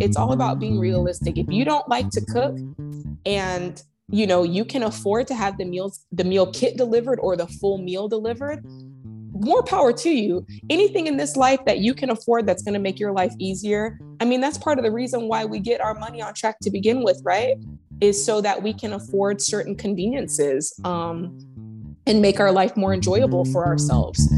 It's all about being realistic. If you don't like to cook and you know you can afford to have the meals the meal kit delivered or the full meal delivered more power to you. Anything in this life that you can afford that's going to make your life easier i mean that's part of the reason why we get our money on track to begin with right? Is so that we can afford certain conveniences um, and make our life more enjoyable for ourselves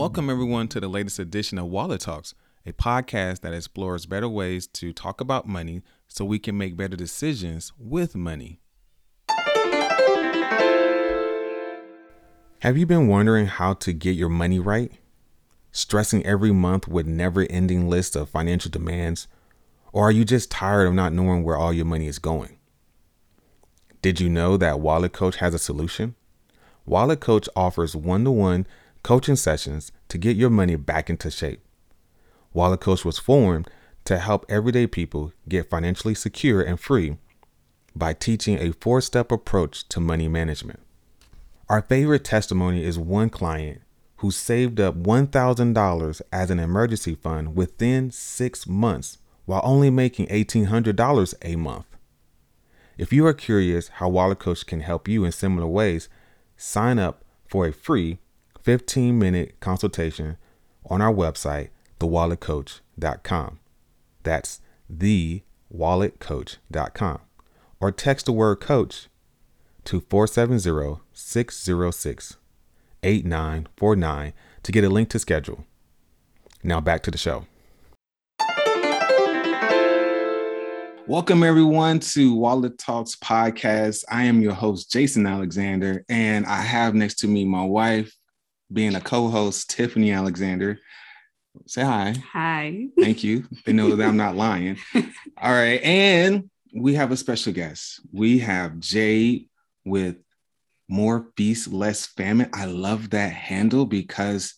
welcome everyone to the latest edition of wallet talks a podcast that explores better ways to talk about money so we can make better decisions with money. Have you been wondering how to get your money right? Stressing every month with never ending lists of financial demands? Or are you just tired of not knowing where all your money is going? Did you know that Wallet Coach has a solution? Wallet Coach offers one to one coaching sessions to get your money back into shape. Wallet Coach was formed to help everyday people get financially secure and free by teaching a four step approach to money management. Our favorite testimony is one client who saved up $1,000 as an emergency fund within six months while only making $1,800 a month. If you are curious how Wallet Coach can help you in similar ways, sign up for a free 15 minute consultation on our website thewalletcoach.com. That's thewalletcoach.com. Or text the word coach to 470 606 8949 to get a link to schedule. Now back to the show. Welcome, everyone, to Wallet Talks podcast. I am your host, Jason Alexander, and I have next to me my wife, being a co host, Tiffany Alexander. Say hi. Hi. Thank you. They know that I'm not lying. All right. And we have a special guest. We have Jade with More Feast, Less Famine. I love that handle because,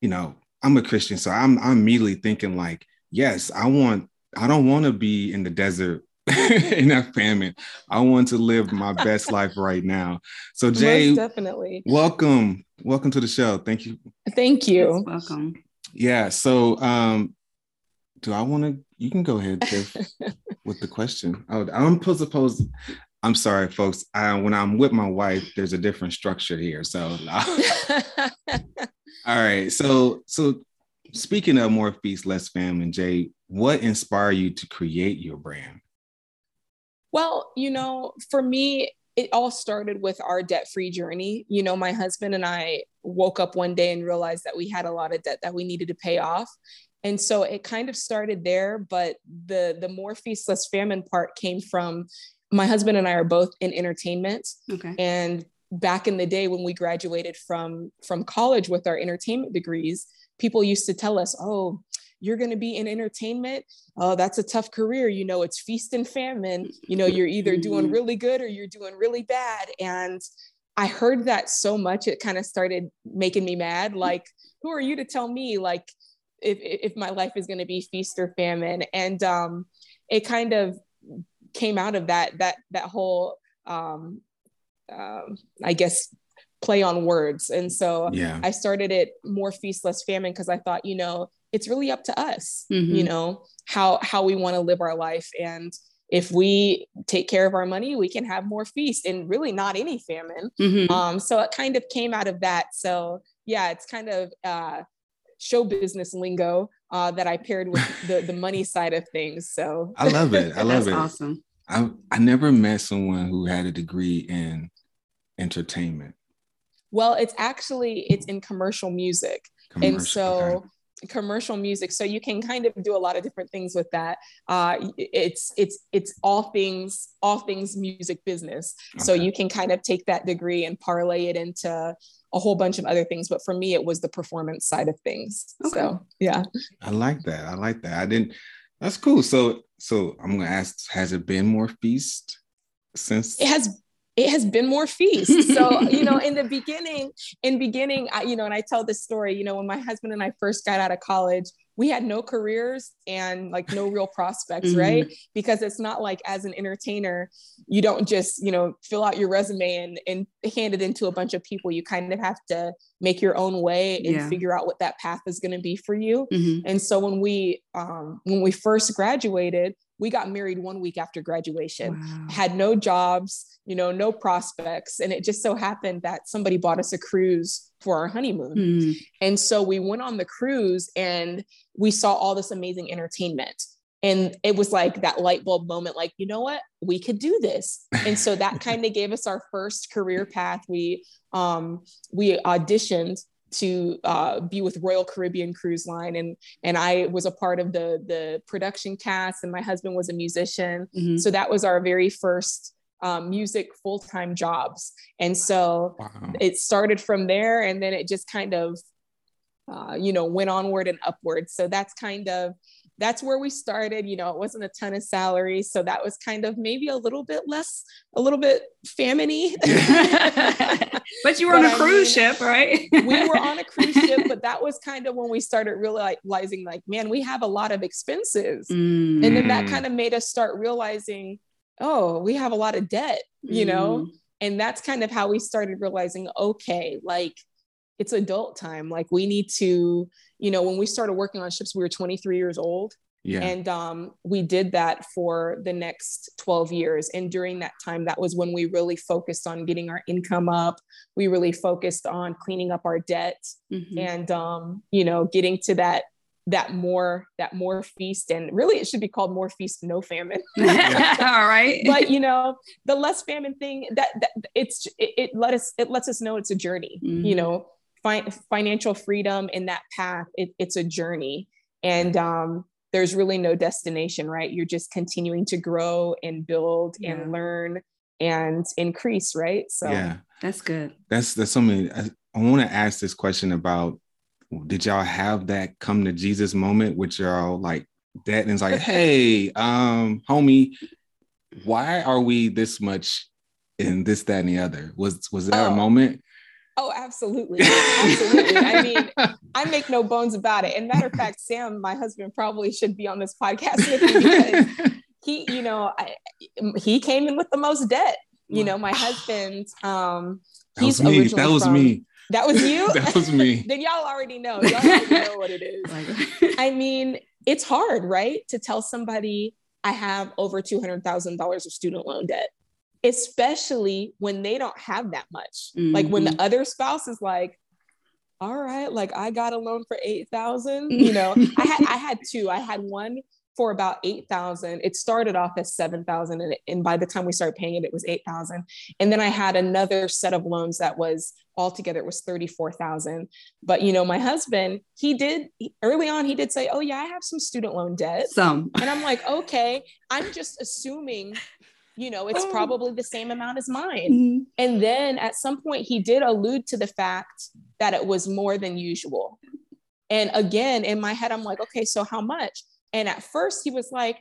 you know, I'm a Christian. So I'm, I'm immediately thinking, like, yes, I want, I don't want to be in the desert in that famine. I want to live my best life right now. So Jay, definitely welcome, welcome to the show. Thank you. Thank you. Yes, welcome. Yeah. So, um, do I want to? You can go ahead, Tiff, with the question. Oh, I'm supposed. I'm sorry, folks. I, when I'm with my wife, there's a different structure here. So, all right. So, so speaking of more feast, less famine, Jay, what inspired you to create your brand? Well, you know, for me, it all started with our debt free journey. You know, my husband and I woke up one day and realized that we had a lot of debt that we needed to pay off. And so it kind of started there, but the the more feast less famine part came from my husband and I are both in entertainment. Okay. And back in the day when we graduated from from college with our entertainment degrees, people used to tell us, "Oh, you're going to be in entertainment oh that's a tough career you know it's feast and famine you know you're either doing mm-hmm. really good or you're doing really bad and i heard that so much it kind of started making me mad like who are you to tell me like if if my life is going to be feast or famine and um it kind of came out of that that that whole um, um i guess play on words and so yeah. i started it more feast less famine because i thought you know it's really up to us mm-hmm. you know how how we want to live our life. And if we take care of our money we can have more feast and really not any famine. Mm-hmm. um so it kind of came out of that. So yeah it's kind of uh show business lingo uh that i paired with the the money side of things. So i love it. I love That's it. awesome. I, I never met someone who had a degree in entertainment. Well it's actually it's in commercial music. Commercial, and so okay commercial music so you can kind of do a lot of different things with that. Uh, it's it's it's all things all things music business. Okay. so you can kind of take that degree and parlay it into a whole bunch of other things but for me it was the performance side of things. Okay. so yeah. I like that i like that. I didn't that's cool. So so i'm gonna ask has it been more feast since it has it has been more feast. So, you know, in the beginning, in beginning, I, you know, and I tell this story, you know, when my husband and I first got out of college, we had no careers and like no real prospects, Mhm. right? Because it's not like as an entertainer, you don't just, you know, fill out your resume and, and hand it into a bunch of people. You kind of have to make your own way and Yeah. figure out what that path is going to be for you. Mhm. And so when we um, when we first graduated, we got married one week after graduation. Wow. Had no jobs, you know, no prospects, and it just so happened that somebody bought us a cruise for our honeymoon. Mm. And so we went on the cruise and we saw all this amazing entertainment. And it was like that light bulb moment, like, you know what, we could do this. And so that kind of gave us our first career path. We um we auditioned to uh, be with Royal Caribbean Cruise Line, and and I was a part of the the production cast, and my husband was a musician. Mhm. So that was our very first um, music full time jobs, and so Wow. it started from there and then it just kind of uh, you know went onward and upward so that's kind of that's where we started you know it wasn't a ton of salary so that was kind of maybe a little bit less a little bit famine but you were on But a I cruise mean, ship, right? we were on a cruise ship but that was kind of when we started realizing like man we have a lot of expenses Mm. and then that kind of made us start realizing oh we have a lot of debt you know Mm. and that's kind of how we started realizing okay like it's adult time like we need to you know when we started working on ships we were 23 years old Yeah. and um, we did that for the next 12 years and during that time that was when we really focused on getting our income up we really focused on cleaning up our debt Mhm. and um, you know getting to that that more that more feast and really it should be called more feast no famine All right. but you know the less famine thing that, that it's it, it let us it lets us know it's a journey Mhm. you know fi- financial freedom in that path it, it's a journey and um there's really no destination right you're just continuing to grow and build Yeah. and learn and increase right so yeah. That's good. That's that's something I, I want to ask this question about. Did y'all have that come to Jesus moment with y'all like that and it's like, hey, um, homie, why are we this much in this, that, and the other? Was was that a Oh. moment? Oh absolutely absolutely i mean I make no bones about it. And matter of fact, Sam, my husband, probably should be on this podcast with me because he, you know, I, he came in with the most debt. You know, my husband, um, That was he's me. originally That was from- me. That was you. That was me. then y'all already know. Y'all already know what it is. I mean, it's hard, right, to tell somebody I have over two hundred thousand dollars of student loan debt, especially when they don't have that much. Like when the mm-hmm. other spouse is like, "All right, like I got a loan for eight thousand. You know, I had I had two. I had one for about eight thousand. It started off as seven thousand, and, and by the time we started paying it, it was eight thousand. And then I had another set of loans that was altogether it was thirty four thousand. But you know, my husband, he did early on, he did say, "Oh yeah, I have some student loan debt," some. and I'm like, "Okay, I'm just assuming." You know, it's Oh. probably the same amount as mine. Mhm. And then at some point, he did allude to the fact that it was more than usual. And again, in my head, I'm like, okay, so how much? And at first, he was like,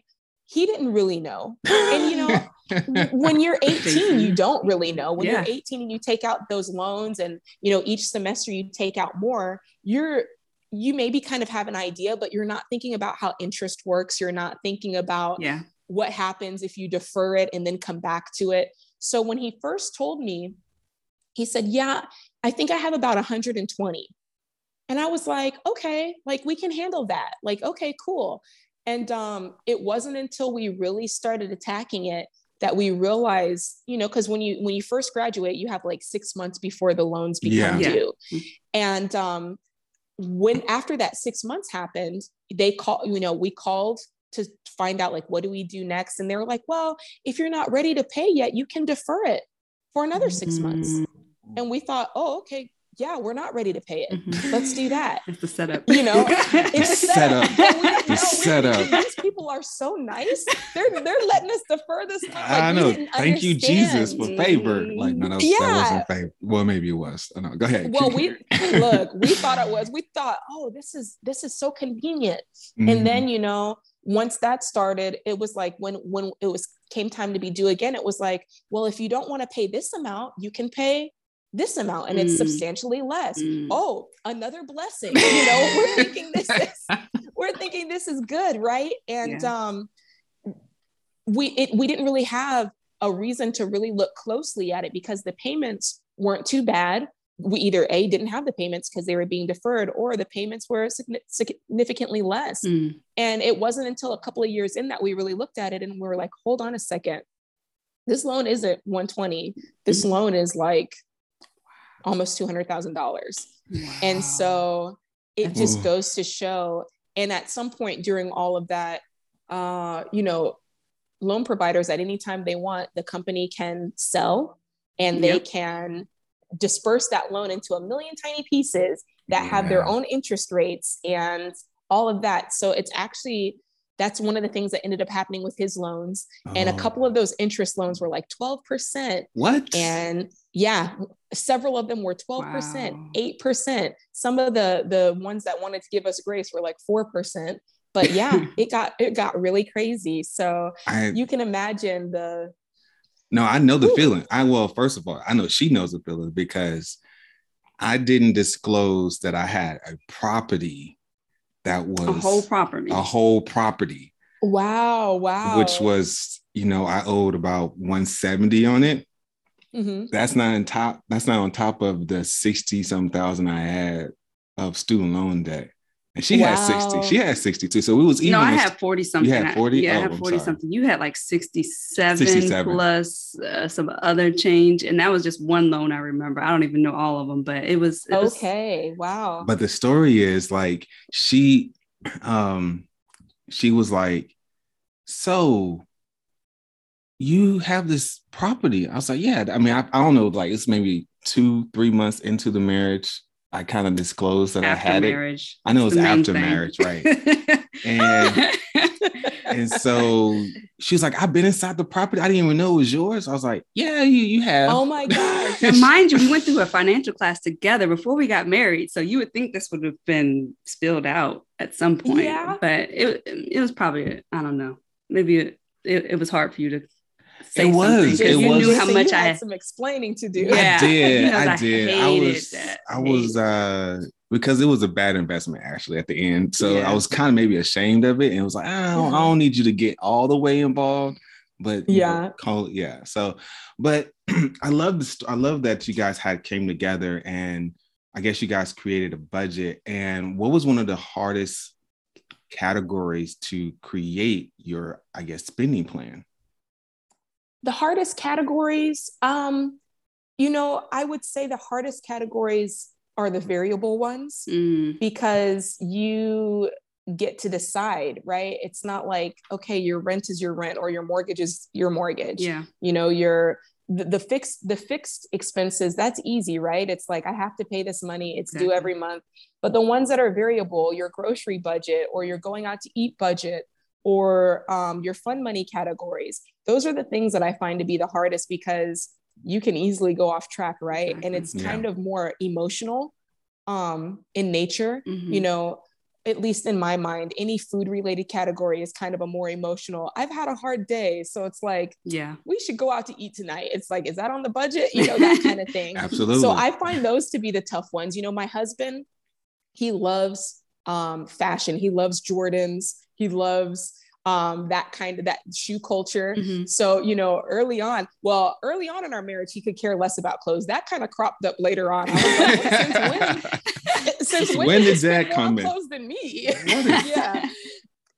he didn't really know. And you know, when you're 18, you don't really know. When Yeah. you're 18 and you take out those loans, and you know, each semester you take out more, you're you maybe kind of have an idea, but you're not thinking about how interest works. You're not thinking about Yeah. What happens if you defer it and then come back to it. So when he first told me, he said, Yeah, I think I have about 120. And I was like, Okay, like we can handle that. Like, okay, cool. And um, it wasn't until we really started attacking it that we realized, you know, because when you when you first graduate, you have like six months before the loans become Yeah. due. And um, when after that six months happened, they call, you know, we called to find out like what do we do next? And they were like well if you're not ready to pay yet you can defer it for another six months. Mm, and we thought oh okay yeah we're not ready to pay it mhm. let's do that It's the setup. You know, it's a Setup. setup. We The know, setup. These people are so nice. They're they're letting us defer this. time. Like, I know. didn't Thank you, Jesus, for favor. Like, no, that, was, that Yeah. wasn't favor. Well, maybe it was. I know. Go ahead. Well, we look. We thought it was. We thought, oh, this is this is so convenient. Mhm. And then you know, once that started, it was like when when it was came time to be due again, it was like, well, if you don't want to pay this amount, you can pay this amount, and it's Mm. substantially less. Mm. Oh, another blessing. You know, we're thinking this is we're thinking this is good, right? And Yeah. um, we it, we didn't really have a reason to really look closely at it because the payments weren't too bad. We either a didn't have the payments because they were being deferred, or the payments were significantly less. Mm. And it wasn't until a couple of years in that we really looked at it and we were like, hold on a second. This loan isn't 120. This loan is like almost $200,000. Wow. And so it That's- just Ooh. goes to show. And at some point during all of that, uh, you know, loan providers at any time they want, the company can sell and they Yep. can disperse that loan into a million tiny pieces that have their own interest rates and all of that. So it's actually that's one of the things that ended up happening with his loans. And a Oh, couple of those interest loans were like 12%. what? And yeah, several of them were 12%, Wow. 8%. Some of the the ones that wanted to give us grace were like 4%. But yeah, it got it got really crazy. So I you can imagine the no, I know the Ooh. feeling. I well, first of all, I know she knows the feeling because I didn't disclose that I had a property that was a whole property. a whole property, wow, wow. which was you know I owed about 170 on it. Mhm. That's not on top. That's not on top of the 60 some thousand I had of student loan debt. And she had 60. She had 62. So it was even no, I had 40 something. You had 40? Yeah, Oh, I'm 40 something. You had like 67, 67. plus uh, some other change. And that was just one loan I remember. I don't even know all of them, but it was, it was Okay, wow. but the story is like she um she was like so you have this property i was like yeah i mean i, I don't know like it's maybe two three months into the marriage i kind of disclosed that after i had it marriage. I know It's main after thing. marriage, right? and and so she was like i've been inside the property i didn't even know it was yours i was like yeah you you have oh my gosh. And mind you, we went through a financial class together before we got married. So you would think this would have been spilled out at some point. Yeah. But it, it was probably, I don't know, maybe it, it, it was hard for you to say It was, something 'cause it you was. knew how So much you I had had. some explaining to do. Yeah. I did. Because I I did. I was. that. I was. uh because it was a bad investment actually at the end. So Yeah. I was kind of maybe ashamed of it, and it was like, I don't, I don't need you to get all the way involved, but you know, Yeah. call yeah. So, but I love this. I love that you guys had came together, and I guess you guys created a budget. And what was one of the hardest categories to create your, I guess, spending plan? The hardest categories um you know i would say the hardest categories are the variable ones Mm, because you get to decide right? It's not like okay your rent is your rent or your mortgage is your mortgage. Yeah. you know your the, the fixed the fixed expenses that's easy right? It's like i have to pay this money. It's due every month. But the ones that are variable your grocery budget or your going out to eat budget or um, your fund money categories those are the things that i find to be the hardest because you can easily go off track right and Exactly. it's Yeah. kind of more emotional um, in nature Mhm. you know at least in my mind any food related category is kind of a more emotional i've had a hard day so it's like yeah. we should go out to eat tonight. It's like, is that on the budget? You know, that kind of thing. Absolutely. So I find those to be the tough ones. You know, my husband, he loves um, fashion. He loves Jordans. He loves um, that kind of that shoe culture. Mhm. So, you know, early on, well, early on in our marriage, he could care less about clothes. That kind of cropped up later on. Like, "Well, since when? Since when, When did you that more come on in? clothes than me? What is- yeah.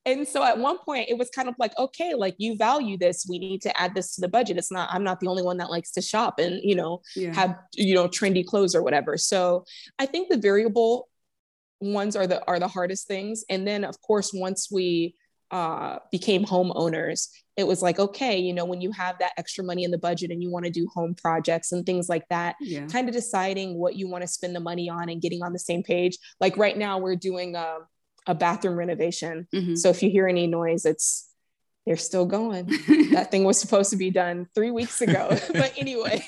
And so at one point it was kind of like, okay, like you value this. We need to add this to the budget. It's not, I'm not the only one that likes to shop and, you know, Yeah. have, you know, trendy clothes or whatever. So I think the variable ones are the are the hardest things. And then of course, once we uh, became homeowners, it was like, okay, you know, when you have that extra money in the budget and you want to do home projects and things like that, yeah. kind of deciding what you want to spend the money on and getting on the same page. Like right now, we're doing a, a bathroom renovation. Mhm. So if you hear any noise, it's they're still going. That thing was supposed to be done three weeks ago. but anyway,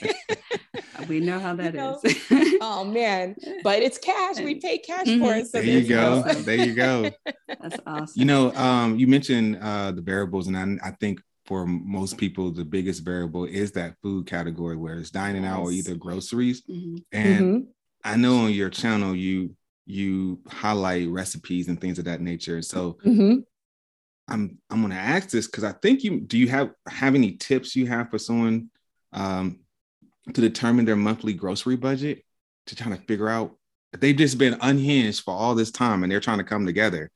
we know how that know, is. oh man, but it's cash. We pay cash for Mhm. it. So there you go. no- There you go. That's awesome. You know, um, you mentioned uh, the variables, and I, I think for most people, the biggest variable is that food category, where it's dining out or either groceries. Mhm. And Mhm. I know on your channel, you you highlight recipes and things of that nature. So mm-hmm. I'm I'm gonna ask this because I think you do you have have any tips you have for someone um, to determine their monthly grocery budget to try to figure out they've just been unhinged for all this time and they're trying to come together.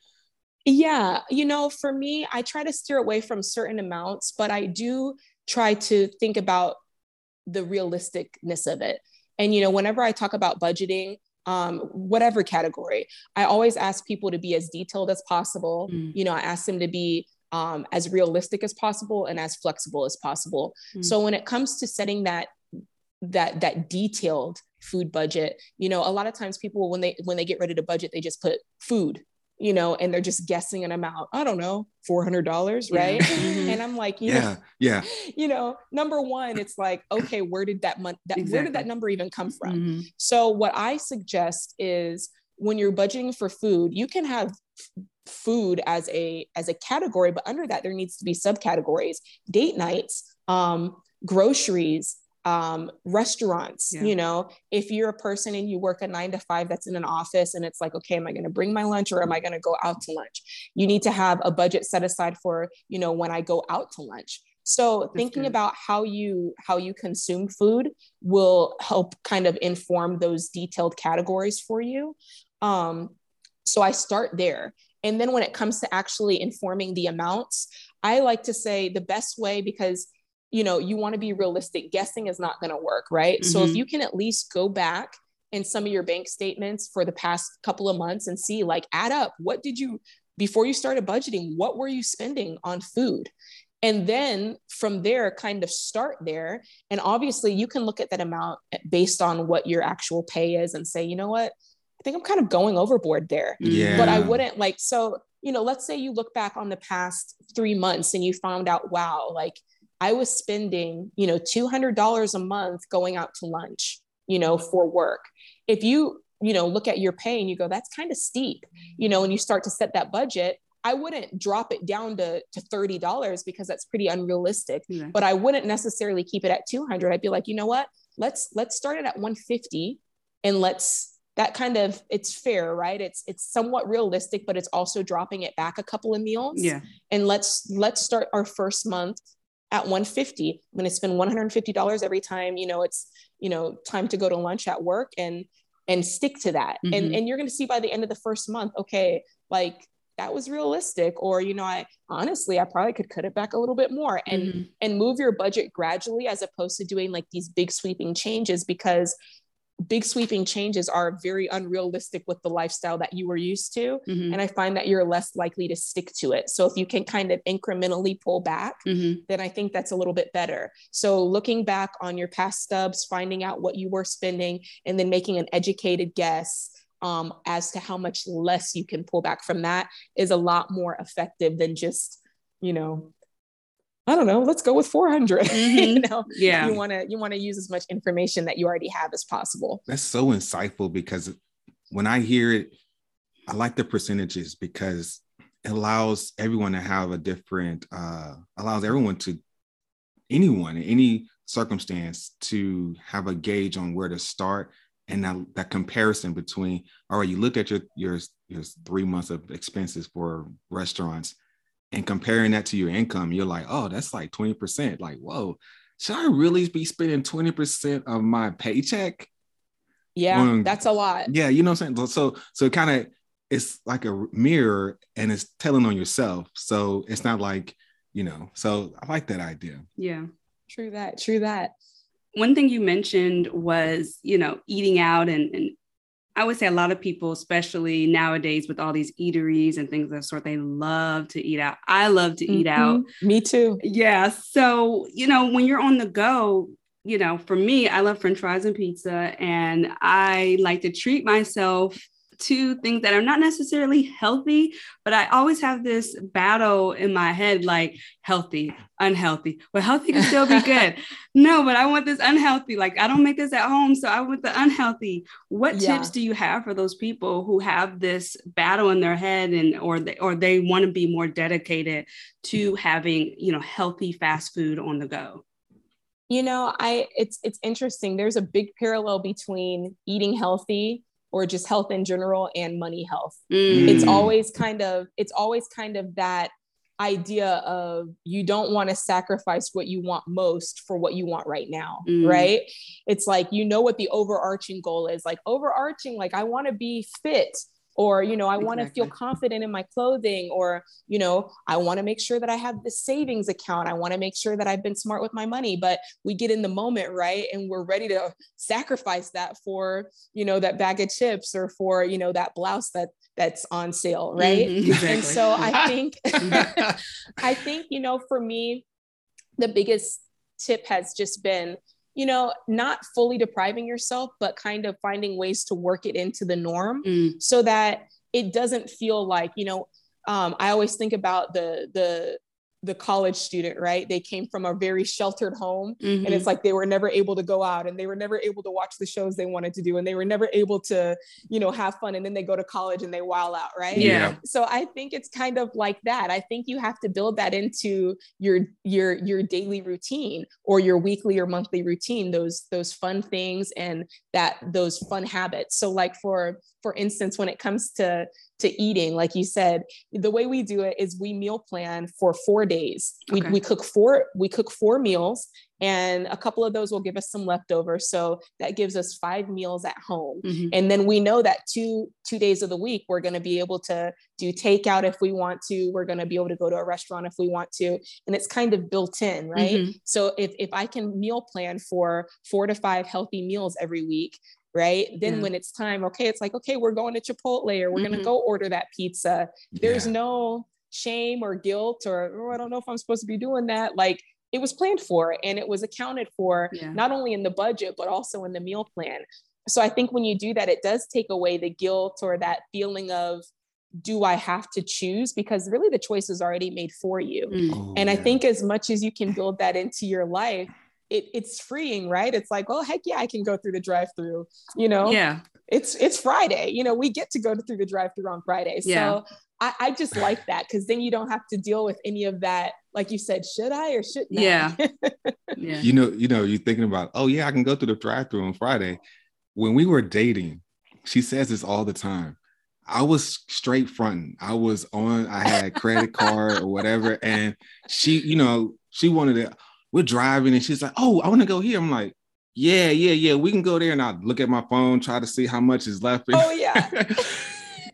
Yeah, you know, for me, I try to steer away from certain amounts, but I do try to think about the realisticness of it. And you know, whenever I talk about budgeting, um, whatever category. I always ask people to be as detailed as possible. Mm. You know, I ask them to be um, as realistic as possible and as flexible as possible. Mm. So when it comes to setting that that that detailed food budget, you know, a lot of times people when they when they get ready to budget, they just put food you know, and they're just guessing an amount. I don't know, four hundred dollars, right? Mm-hmm. And I'm like, you yeah, know, yeah. You know, number one, it's like, okay, where did that money? That, exactly. Where did that number even come from? Mm-hmm. So what I suggest is when you're budgeting for food, you can have food as a as a category, but under that there needs to be subcategories: date nights, um, groceries, um, restaurants yeah. you know? If you're a person and you work a nine to five that's in an office and it's like okay am i going to bring my lunch or am i going to go out to lunch? You need to have a budget set aside for you know when i go out to lunch. So that's thinking good. about how you how you consume food will help kind of inform those detailed categories for you. Um, so i start there. And then when it comes to actually informing the amounts i like to say the best way because you know, you want to be realistic. Guessing is not going to work, right? Mm-hmm. So if mm-hmm. you can at least go back in some of your bank statements for the past couple of months and see, like, add up what did you, before you started budgeting, what were you spending on food? And then from there, kind of start there. And obviously, you can look at that amount based on what your actual pay is and say, you know what? I think I'm kind of going overboard there. Yeah. But I wouldn't like, so, you know, let's say you look back on the past three months and you found out, wow, like I was spending, you know, $200 a month going out to lunch, you know, for work. If you, you know, look at your pay and you go, that's kind of steep, you know, and you start to set that budget, I wouldn't drop it down to, to $30 because that's pretty unrealistic, yeah. but I wouldn't necessarily keep it at 200. I'd be like, you know what, let's, let's start it at 150 and let's, that kind of it's fair right it's it's somewhat realistic but it's also dropping it back a couple of meals yeah and let's let's start our first month at 150 i'm going to spend $150 every time you know it's you know time to go to lunch at work and and stick to that mm-hmm. and and you're going to see by the end of the first month okay like that was realistic or you know i honestly i probably could cut it back a little bit more and mm-hmm. and move your budget gradually as opposed to doing like these big sweeping changes because big sweeping changes are very unrealistic with the lifestyle that you were used to mm-hmm. and i find that you're less likely to stick to it so if you can kind of incrementally pull back mm-hmm. then i think that's a little bit better so looking back on your past stubs finding out what you were spending and then making an educated guess um, as to how much less you can pull back from that is a lot more effective than just you know I don't know, let's go with 400. Mm-hmm. you know, yeah. You want to you want to use as much information that you already have as possible. That's so insightful because when I hear it, I like the percentages because it allows everyone to have a different uh allows everyone to anyone in any circumstance to have a gauge on where to start and that, that comparison between all right you looked at your your your three months of expenses for restaurants and comparing that to your income, you're like, oh, that's like 20%. Like, whoa, should I really be spending 20% of my paycheck? Yeah, on, that's a lot. Yeah, you know what I'm saying? So so kind of it's like a mirror and it's telling on yourself. So it's not like, you know, so I like that idea. Yeah. True that. True that. One thing you mentioned was, you know, eating out and, and I would say a lot of people, especially nowadays with all these eateries and things of that sort, they love to eat out. I love to mm-hmm. eat out. Me too. Yeah. So, you know, when you're on the go, you know, for me, I love french fries and pizza, and I like to treat myself to things that are not necessarily healthy, but I always have this battle in my head like healthy, unhealthy. Well, healthy can still be good. no, but I want this unhealthy. Like I don't make this at home, so I want the unhealthy. What yeah. tips do you have for those people who have this battle in their head and or they or they want to be more dedicated to having, you know, healthy fast food on the go? You know, I it's it's interesting. There's a big parallel between eating healthy or just health in general and money health. Mm. It's always kind of it's always kind of that idea of you don't want to sacrifice what you want most for what you want right now Mm. right it's like you know what the overarching goal is like overarching like i want to be fit or you know i want to feel confident in my clothing or you know i want to make sure that i have the savings account. I want to make sure that i've been smart with my money but we get in the moment right? And we're ready to sacrifice that for you know that bag of chips or for you know that blouse that that's on sale right? Mhm, exactly. and so i think I think, you know, for me, the biggest tip has just been, you know, not fully depriving yourself, but kind of finding ways to work it into the norm Mm. so that it doesn't feel like, you know, um, I always think about the the the college student, right? They came from a very sheltered home Mhm. and it's like they were never able to go out and they were never able to watch the shows they wanted to do and they were never able to you know have fun and then they go to college and they wow out right Yeah. so i think it's kind of like that i think you have to build that into your your your daily routine or your weekly or monthly routine those those fun things and that those fun habits so like for for instance when it comes to to eating like you said the way we do it is we meal plan for four days we, Okay. we cook four we cook four meals and a couple of those will give us some leftovers so that gives us five meals at home Mhm. and then we know that two two days of the week we're going to be able to do takeout if we want to we're going to be able to go to a restaurant if we want to and it's kind of built in right Mhm. so if, if i can meal plan for four to five healthy meals every week right then Yeah. when it's time okay it's like okay we're going to chipotle or we're going Mhm. to go order that pizza there's Yeah. no shame or guilt or oh, i don't know if i'm supposed to be doing that like it was planned for and it was accounted for Yeah. not only in the budget but also in the meal plan so i think when you do that it does take away the guilt or that feeling of do i have to choose because really the choice is already made for you Mm. Oh, and i yeah. think as much as you can build that into your life it, it's freeing right it's like well heck yeah i can go through the drive through you know Yeah. it's it's friday you know we get to go through the drive through on friday so Yeah. I, I just like that because then you don't have to deal with any of that like you said should i or should not Yeah. Yeah. you know, you know, you're thinking about, oh yeah, I can go through the drive-through on Friday. When we were dating, she says this all the time. I was straight fronting. I was on, I had credit card or whatever. And she, you know, she wanted to, we're driving and she's like, Oh, I want to go here. I'm like, Yeah, yeah, yeah. We can go there. And I look at my phone, try to see how much is left. oh yeah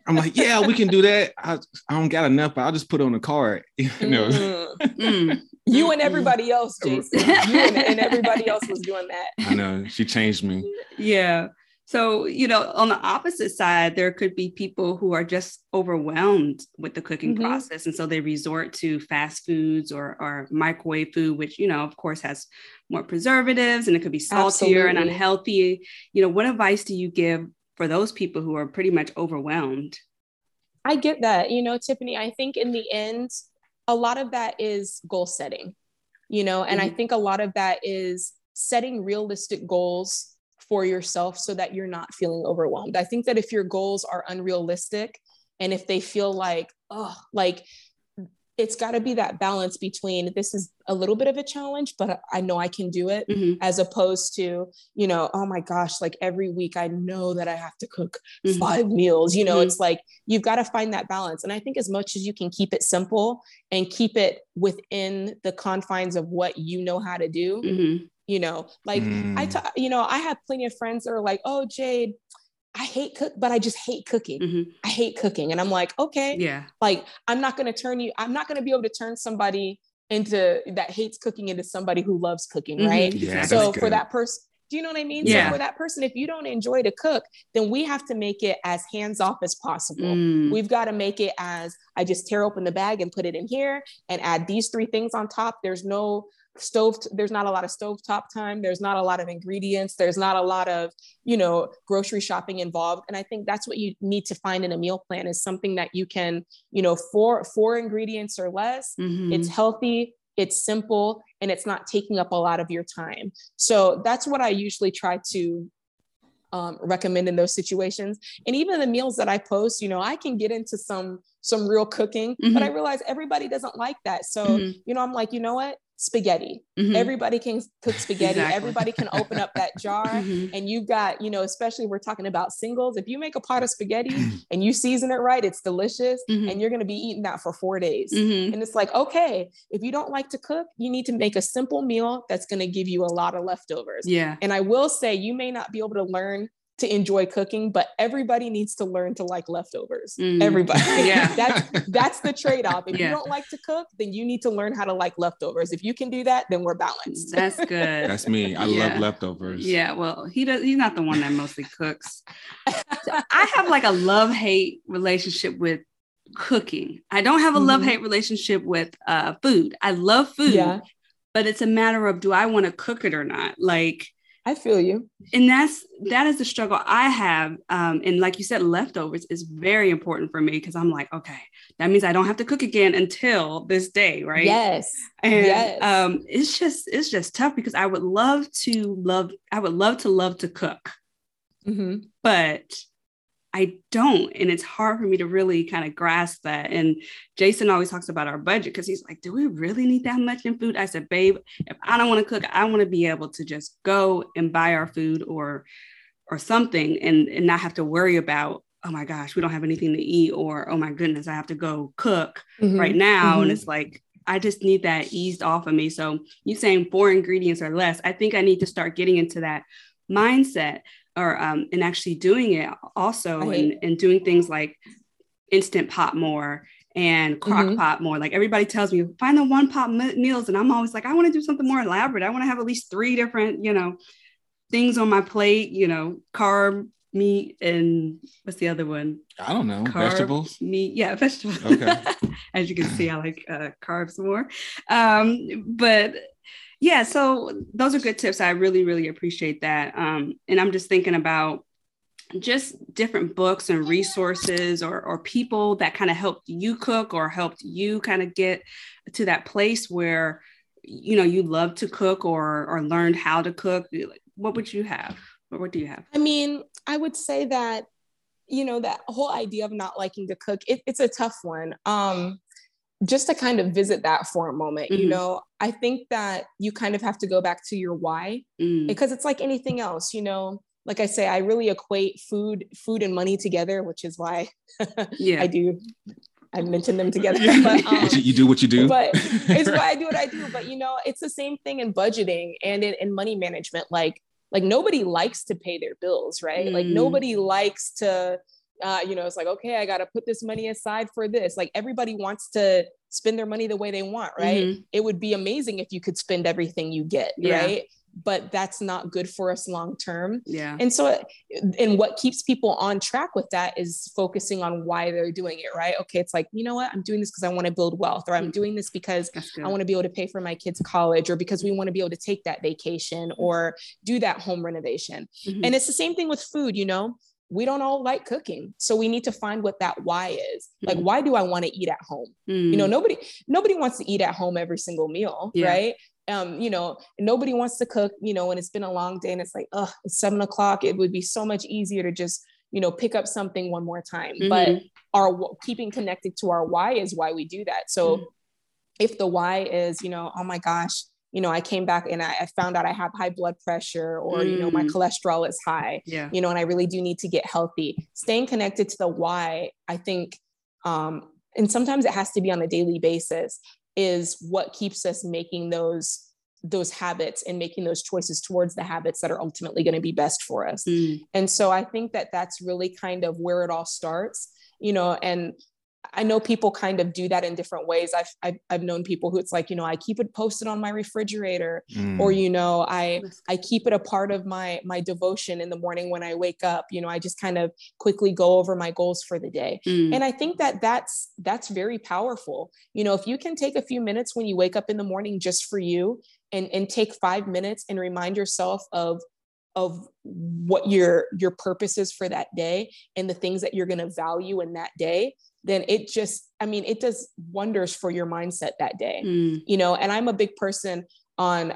I'm like, yeah, we can do that. I, I don't got enough, but I'll just put on the card. You know. Mhm. Mm. you and everybody else jason you and, and everybody else was doing that I know she changed me. Yeah. So, you know, on the opposite side, there could be people who are just overwhelmed with the cooking Mhm. process. And so they resort to fast foods or, or microwave food, which, you know, of course has more preservatives and it could be saltier and unhealthy. You know, what advice do you give for those people who are pretty much overwhelmed? I get that. You know, Tiffany, I think in the end, a lot of that is goal setting, you know, and I think a lot of that is setting realistic goals for yourself so that you're not feeling overwhelmed. I think that if your goals are unrealistic and if they feel like, oh, like it's got to be that balance between this is a little bit of a challenge, but I know I can do it Mhm. as opposed to, you know, oh my gosh, like every week I know that I have to cook Mhm. five meals. You know, Mhm. it's like you've got to find that balance. And I think as much as you can keep it simple and keep it within the confines of what you know how to do, Mhm. You know, like I, Mm. ta- you know, I have plenty of friends that are like, oh, Jade, I hate cook, but I just hate cooking. Mhm. I hate cooking. And I'm like, okay, Yeah. like i'm not going to turn you i'm not going to be able to turn somebody into that hates cooking into somebody who loves cooking Mhm. right Yeah, so for that person do you know what i mean Yeah. so for that person if you don't enjoy to cook then we have to make it as hands off as possible Mm. we've got to make it as i just tear open the bag and put it in here and add these three things on top there's no stove there's not a lot of stovetop time. There's not a lot of ingredients. There's not a lot of you know grocery shopping involved. And i think that's what you need to find in a meal plan is something that you can you know four four ingredients or less Mhm. it's healthy it's simple and it's not taking up a lot of your time. So that's what i usually try to um, recommend in those situations. And even the meals that i post you know i can get into some some real cooking but i realize everybody doesn't like that. So Mhm. you know i'm like you know what spaghetti. Mm-hmm. Everybody can cook spaghetti. Exactly. Everybody can open up that jar. Mm-hmm. And you've got, you know, especially we're talking about singles. If you make a pot of spaghetti and you season it right, it's delicious. Mm-hmm. And you're going to be eating that for four days. Mm-hmm. And it's like, okay, if you don't like to cook, you need to make a simple meal that's going to give you a lot of leftovers. Yeah. And I will say, you may not be able to learn to enjoy cooking, but everybody needs to learn to like leftovers. Mm. Everybody. Yeah. that's that's the trade-off. If yeah. you don't like to cook, then you need to learn how to like leftovers. If you can do that, then we're balanced. That's good. that's me. I yeah. love leftovers. Yeah. Well, he does he's not the one that mostly cooks. so I have like a love-hate relationship with cooking. I don't have a mm-hmm. love-hate relationship with uh food. I love food. Yeah. But it's a matter of do I want to cook it or not? Like I feel you. And that's that is the struggle I have. Um, and like you said, leftovers is very important for me because I'm like, okay, that means I don't have to cook again until this day, right? Yes. And yes. um, it's just it's just tough because I would love to love I would love to love to cook, mm-hmm. but I don't. And it's hard for me to really kind of grasp that. And Jason always talks about our budget because he's like, do we really need that much in food? I said, babe, if I don't want to cook, I want to be able to just go and buy our food or or something and, and not have to worry about, oh my gosh, we don't have anything to eat, or oh my goodness, I have to go cook mm-hmm. right now. Mm-hmm. And it's like, I just need that eased off of me. So you saying four ingredients or less, I think I need to start getting into that mindset or um, and actually doing it also and, and doing things like instant pot more and crock mm-hmm. pot more. Like everybody tells me, find the one pot meals. And I'm always like, I want to do something more elaborate. I want to have at least three different, you know, things on my plate, you know, carb, meat, and what's the other one? I don't know. Carb, vegetables. Meat. Yeah, vegetables. Okay. As you can see, I like uh, carbs more. Um, but yeah so those are good tips. I really really appreciate that. Um, and i'm just thinking about just different books and resources or, or people that kind of helped you cook or helped you kind of get to that place where you know you love to cook or or learned how to cook. What would you have? Or what do you have? I mean i would say that you know that whole idea of not liking to cook it, it's a tough one. Um just to kind of visit that for a moment, mm-hmm. you know, I think that you kind of have to go back to your why mm. because it's like anything else, you know. Like I say, I really equate food, food and money together, which is why yeah. I do. I mentioned them together. But, um, you do what you do. But it's why I do what I do. But you know, it's the same thing in budgeting and in, in money management. Like, like nobody likes to pay their bills, right? Mm. Like nobody likes to uh, you know, it's like, okay, I got to put this money aside for this. Like everybody wants to spend their money the way they want, right? Mm-hmm. It would be amazing if you could spend everything you get, yeah. right? But that's not good for us long term. Yeah. And so, and what keeps people on track with that is focusing on why they're doing it, right? Okay, it's like, you know what? I'm doing this because I want to build wealth, or I'm mm-hmm. doing this because I want to be able to pay for my kids' college, or because we want to be able to take that vacation or do that home renovation. Mm-hmm. And it's the same thing with food, you know? We don't all like cooking so we need to find what that why is like mm. why do i want to eat at home mm. you know mm. nobody nobody wants to eat at home every single meal yeah. right um you know nobody wants to cook you know when it's been a long day and it's like oh it's seven o'clock it would be so much easier to just you know pick up something one more time mm-hmm. but our keeping connected to our why is why we do that so mm. if the why is you know oh my gosh you know, I came back and I, I found out I have high blood pressure or, mm. you know, my mm. cholesterol is high, yeah. you know, and I really do need to get healthy. Staying connected to the why, I think, um, and sometimes it has to be on a daily basis, is what keeps us making those those habits and making those choices towards the habits that are ultimately going to be best for us. Mm. And so I think that that's really kind of where it all starts, you know, and I know people kind of do that in different ways. I've, I've, I've known people who it's like, you know, I keep it posted on my refrigerator mm. or, you know, I, I keep it a part of my, my devotion in the morning when I wake up, you know, I just kind of quickly go over my goals for the day. Mm. And I think that that's, that's very powerful. You know, if you can take a few minutes when you wake up in the morning just for you and, and take five minutes and remind yourself of of what your your purpose is for that day and the things that you're going to value in that day then it just i mean it does wonders for your mindset that day. Mm. you know and i'm a big person on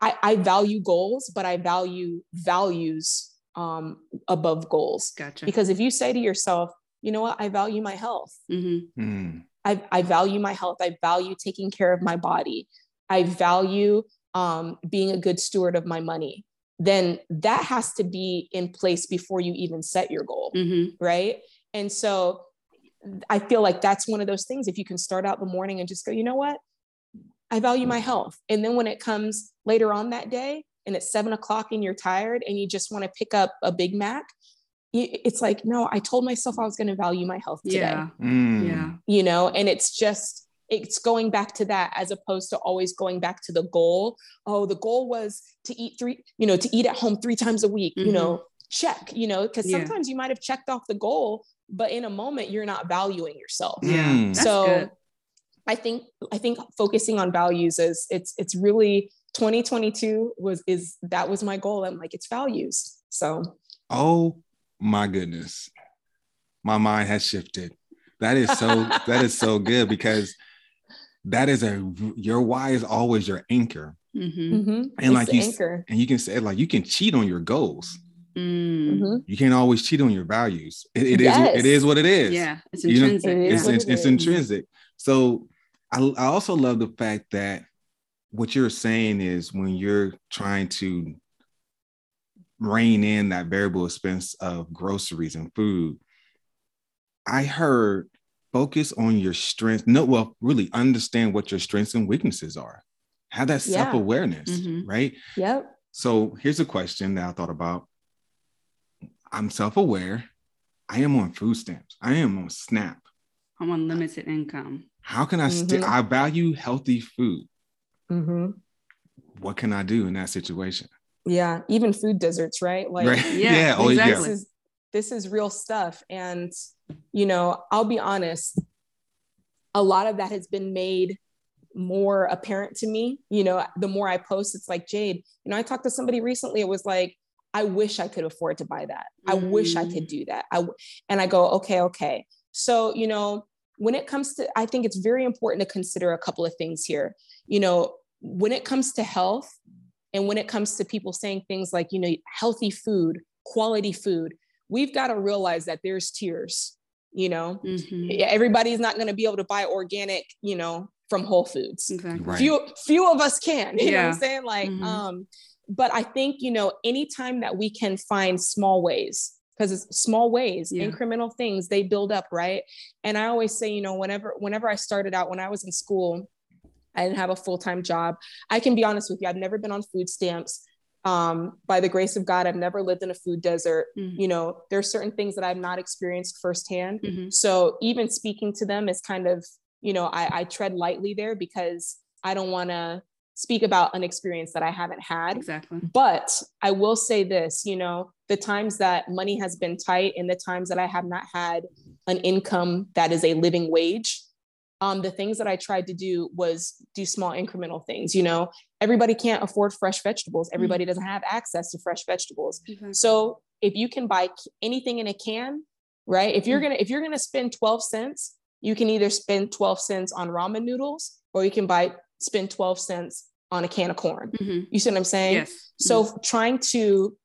I, I value goals but i value values um, above goals. Gotcha. Because if you say to yourself you know what? I value my health. Mm-hmm. mm. I, I value my health. I value taking care of my body. I value um, being a good steward of my money, then that has to be in place before you even set your goal. Mm-hmm. Right. And so I feel like that's one of those things. If you can start out the morning and just go, you know what? I value my health. And then when it comes later on that day and it's seven o'clock and you're tired and you just want to pick up a Big Mac, it's like, no, I told myself I was going to value my health today. Yeah. Mm. Yeah. You know, and it's just, it's going back to that as opposed to always going back to the goal. Oh, the goal was to eat three, you know, to eat at home three times a week, Mhm. you know, check, you know, because Yeah. sometimes you might have checked off the goal, but in a moment you're not valuing yourself. Yeah. Mm. That's so good. I think I think focusing on values is it's it's really 2022 was is that was my goal. I'm like, it's values. So Oh my goodness. My mind has shifted. That is so that is so good because that is a your why is always your anchor. Mm-hmm. mhm, And it's like the you anchor. And you can say like you can cheat on your goals. Mm. Mhm. You can't always cheat on your values. It, it is Yes. it is what it is. Yeah. It's You know, intrinsic. It yeah. it's, it's, it's intrinsic. So I, I also love the fact that what you're saying is when you're trying to rein in that variable expense of groceries and food, I heard focus on your strengths. No, well, really understand what your strengths and weaknesses are. Have that Yeah. self-awareness, Mhm. right? Yep. So here's a question that I thought about. I'm self-aware. I am on food stamps. I am on SNAP. I'm on limited income. How can I still Mhm. I value healthy food? hmm What can I do in that situation? Yeah. Even food deserts, right? Like right? yeah, Oh, yeah. this is this is real stuff. And you know, I'll be honest, a lot of that has been made more apparent to me. You know, the more I post, it's like, Jade, you know, I talked to somebody recently, it was like, I wish I could afford to buy that. I wish I could mm. do that. I w- and I go, okay, okay. So, you know, when it comes to, I think it's very important to consider a couple of things here. You know, when it comes to health and when it comes to people saying things like, you know, healthy food, quality food, we've got to realize that there's tiers, you know, Mhm. everybody's not going to be able to buy organic, you know, from Whole Foods Exactly. Right. few few of us can you know what i'm saying like Mhm. um but i think you know anytime that we can find small ways because it's small ways Yeah. incremental things they build up right and i always say you know whenever whenever i started out when i was in school i didn't have a full-time job i can be honest with you i've never been on food stamps um, by the grace of god i've never lived in a food desert Mhm. you know there are certain things that i've not experienced firsthand Mhm. so even speaking to them is kind of, you know, I, I tread lightly there because I don't want to speak about an experience that I haven't had. Exactly. But I will say this, you know, the times that money has been tight and the times that I have not had an income that is a living wage, um, the things that I tried to do was do small incremental things. You know, everybody can't afford fresh vegetables. Everybody doesn't have access to fresh vegetables. So if you can buy anything in a can, right? If you're Mm. gonna if you're gonna spend 12 cents, you can either spend 12 cents on ramen noodles or you can buy spend 12 cents on a can of corn. Mhm. You see what I'm saying? Yes. Mm-hmm. So trying to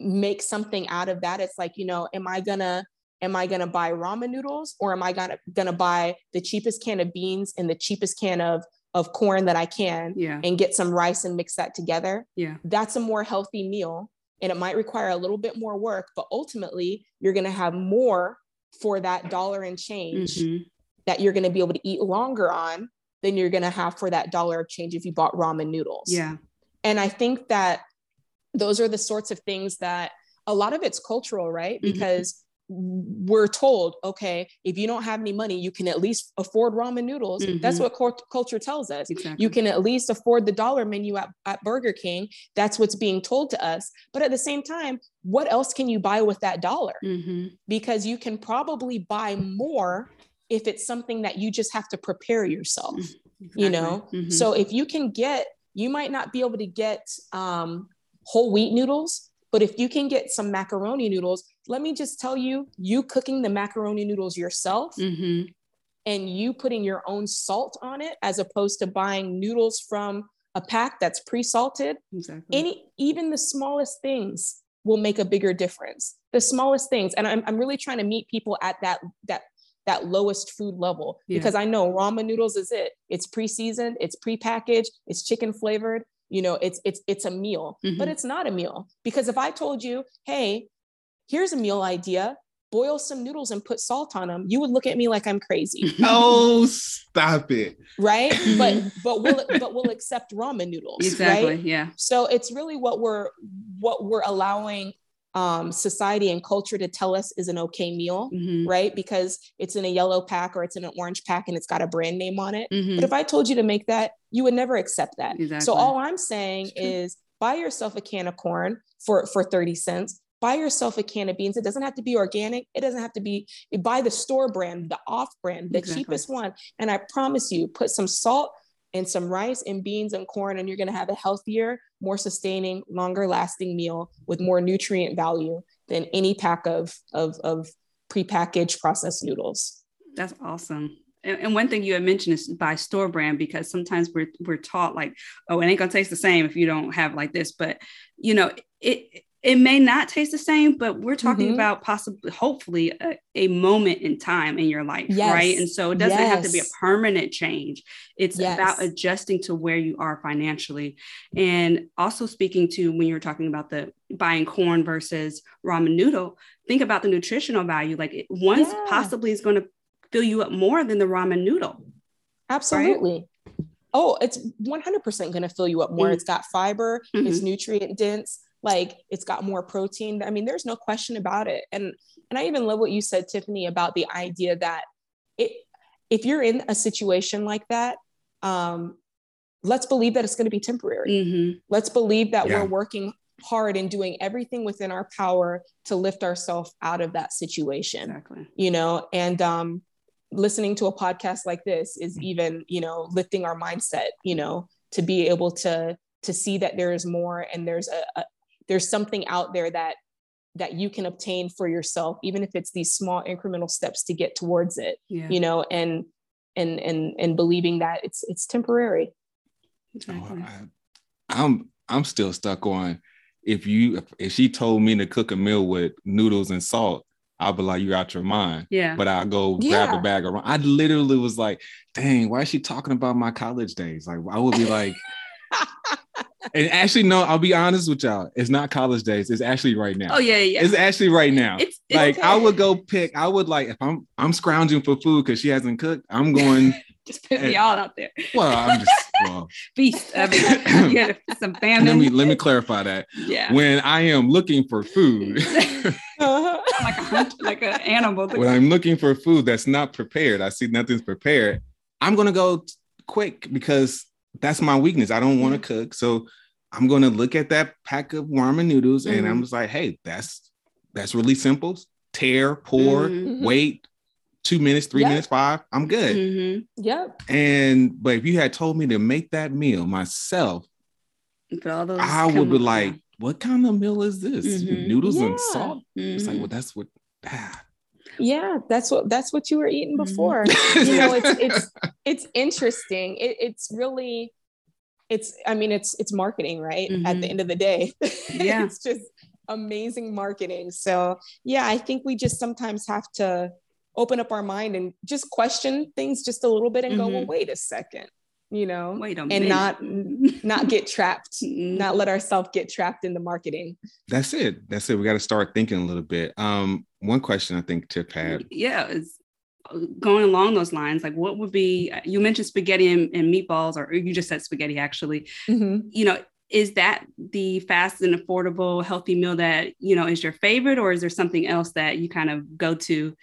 make something out of that, it's like, you know, am I gonna am I gonna buy ramen noodles or am I gonna gonna buy the cheapest can of beans and the cheapest can of of corn that I can yeah. and get some rice and mix that together? Yeah. that's a more healthy meal and it might require a little bit more work but ultimately you're going to have more for that dollar and change Mhm. that you're going to be able to eat longer on than you're going to have for that dollar of change if you bought ramen noodles Yeah. and i think that those are the sorts of things that a lot of it's cultural right Mhm. because we're told okay if you don't have any money you can at least afford ramen noodles that's Mhm. what cult- culture tells us Exactly. you can at least afford the dollar menu at, at Burger King. That's what's being told to us. But at the same time, what else can you buy with that dollar? Mhm. Because you can probably buy more if it's something that you just have to prepare yourself, you know? Exactly. Mhm. So if you can get, you might not be able to get um, whole wheat noodles, but if you can get some macaroni noodles, let me just tell you, you cooking the macaroni noodles yourself Mhm. and you putting your own salt on it as opposed to buying noodles from a pack that's pre-salted Exactly. any even the smallest things will make a bigger difference the smallest things and i'm, I'm really trying to meet people at that that that lowest food level yeah. because I know ramen noodles is it. It's pre-seasoned, it's pre-packaged, it's chicken flavored. You know, it's it's it's a meal, mm-hmm. but it's not a meal because if I told you, hey, here's a meal idea, boil some noodles and put salt on them, you would look at me like I'm crazy. oh, stop it. Right. but but we'll but we'll accept ramen noodles. Exactly. Right? Yeah. So it's really what we're what we're allowing um, society and culture to tell us is an okay meal, mm-hmm. right? Because it's in a yellow pack or it's in an orange pack and it's got a brand name on it. Mm-hmm. But if I told you to make that, you would never accept that. Exactly. So all I'm saying is buy yourself a can of corn for for 30 cents buy yourself a can of beans. It doesn't have to be organic. It doesn't have to be buy the store brand, the off brand, the exactly. cheapest one. And I promise you, put some salt and some rice and beans and corn, and you're going to have a healthier, more sustaining, longer lasting meal with more nutrient value than any pack of, of, of prepackaged processed noodles. That's awesome. And, one thing you had mentioned is buy store brand because sometimes we're we're taught like, oh, it ain't gonna taste the same if you don't have like this. But you know, it it may not taste the same, but we're talking mm-hmm. about possibly, hopefully, a, a, moment in time in your life, yes. right? And so it doesn't yes. have to be a permanent change. It's yes. about adjusting to where you are financially. And also speaking to when you're talking about the buying corn versus ramen noodle, think about the nutritional value. Like one yeah. possibly is going to fill you up more than the ramen noodle. Absolutely. Right? Oh, it's 100% going to fill you up more. Mm-hmm. It's got fiber, mm-hmm. it's nutrient dense like it's got more protein i mean there's no question about it and and i even love what you said tiffany about the idea that it if you're in a situation like that um let's believe that it's going to be temporary mm-hmm. let's believe that yeah. we're working hard and doing everything within our power to lift ourselves out of that situation exactly. you know and um listening to a podcast like this is even you know lifting our mindset you know to be able to to see that there is more and there's a, a, there's something out there that that you can obtain for yourself even if it's these small incremental steps to get towards it yeah. you know and and and and believing that it's it's temporary exactly. oh, I, i'm i'm still stuck on if you if she told me to cook a meal with noodles and salt I'll be like, you're out your mind. Yeah. But I'll go yeah. grab a bag of. I literally was like, dang, why is she talking about my college days? Like, I would be like, and actually, no, I'll be honest with y'all. It's not college days. It's actually right now. Oh yeah, yeah. It's actually right now. It's, it's like okay. I would go pick. I would like if I'm I'm scrounging for food because she hasn't cooked. I'm going. just put me all out there. Well, I'm just well. Beast. I mean, yeah, some famine. Let me let me clarify that. Yeah. When I am looking for food. uh-huh. like a hunt, like an animal. When I'm looking for food that's not prepared, I see nothing's prepared. I'm gonna go quick because that's my weakness. I don't want to cook. So I'm gonna look at that pack of ramen noodles mm-hmm. and I'm mm-hmm. just like, hey, that's that's really simple. Tear, pour, mm-hmm. wait, two minutes, three yep. minutes, five. I'm good. Mm-hmm. Yep. And but if you had told me to make that meal myself, I would be like, what kind of meal is this? Mm-hmm. Noodles yeah. and salt. It's like, well, that's what ah, yeah that's what that's what you were eating before mm-hmm. you know it's it's it's interesting it, it's really it's i mean it's it's marketing right mm-hmm. at the mm-hmm. end of the day yeah it's just amazing marketing so yeah i think we just sometimes have to open up our mind and just question things just a little bit and mm-hmm. go well mm-hmm. wait a second you know wait a and minute. not not get trapped not let ourselves get trapped in the marketing. That's it. That's it. We got to start thinking a little bit. Um one question i think tip had yeah it's uh, going along those lines like what would be you mentioned spaghetti and, and meatballs or you just said spaghetti actually. Mm-hmm. you know is that the fast and affordable healthy meal that you know is your favorite or is there something else that you kind of go to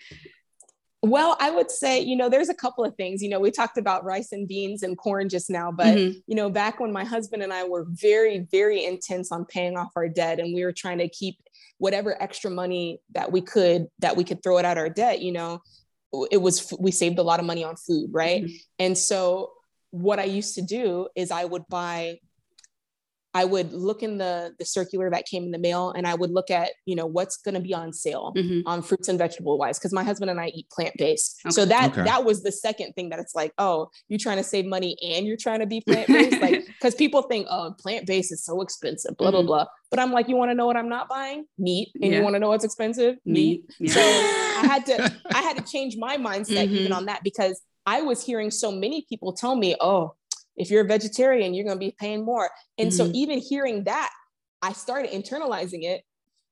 well, I would say, you know, there's a couple of things. You know, we talked about rice and beans and corn just now, but, mm-hmm. you know, back when my husband and I were very, very intense on paying off our debt and we were trying to keep whatever extra money that we could, that we could throw it at our debt, you know, it was, we saved a lot of money on food, right? Mm-hmm. And so what I used to do is I would buy I would look in the the circular that came in the mail and I would look at, you know, what's going to be on sale mm-hmm. on fruits and vegetable wise cuz my husband and I eat plant-based. Okay. So that okay. that was the second thing that it's like, oh, you're trying to save money and you're trying to be plant-based like cuz people think, oh, plant-based is so expensive, blah mm-hmm. blah blah. But I'm like, you want to know what I'm not buying? Meat. And Yeah. you want to know what's expensive? Meat. Meat. So I had to I had to change my mindset even Mhm. on that because I was hearing so many people tell me, oh, if you're a vegetarian, you're gonna be paying more. And so Mhm. even hearing that, I started internalizing it,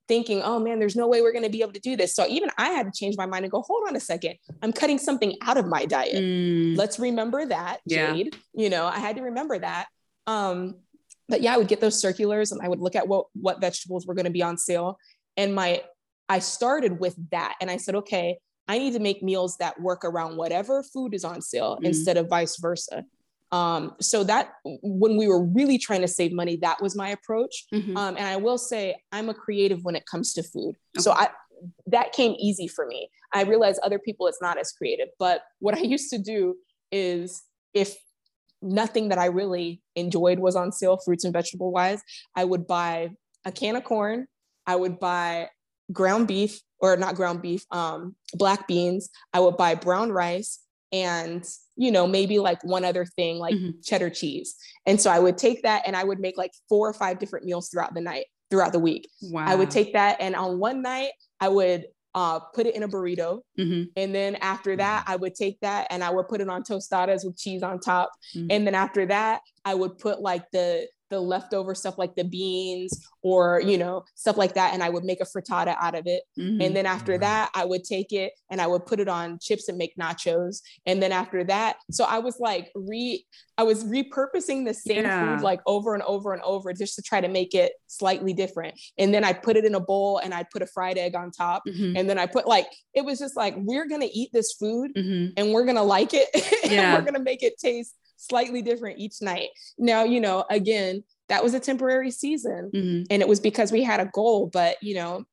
thinking, oh man, there's no way we're gonna be able to do this. So even I had to change my mind and go, hold on a second, I'm cutting something out of my diet Mm, let's remember that Yeah. jade you know i had to remember that um but yeah i would get those circulars and i would look at what what vegetables were going to be on sale and my i started with that and i said okay i need to make meals that work around whatever food is on sale Mhm. instead of vice versa um so that when we were really trying to save money that was my approach mhm. um, and I will say I'm a creative when it comes to food. So I that came easy for me. I realize other people it's not as creative, but what I used to do is if nothing that I really enjoyed was on sale, fruits and vegetable wise, I would buy a can of corn. I would buy ground beef or not ground beef, um, black beans. I would buy brown rice and you know maybe like one other thing like Mhm. cheddar cheese. And so I would take that and I would make like four or five different meals throughout the night, throughout the week. wow. I would take that and on one night I would uh, put it in a burrito. Mhm, And then after that, I would take that and I would put it on tostadas with cheese on top. Mhm. And then after that, I would put like the the leftover stuff like the beans or you know stuff like that and I would make a frittata out of it. mhm. And then after that, I would take it and I would put it on chips and make nachos. And then after that, so I was like re I was repurposing the same Yeah. food like over and over and over just to try to make it slightly different. And then I put it in a bowl and I put a fried egg on top. Mhm, And then I put like it was just like we're gonna eat this food mhm. and we're gonna like it and we're gonna make it taste slightly different each night. Now, you know, again, that was a temporary season Mhm. and it was because we had a goal, but you know,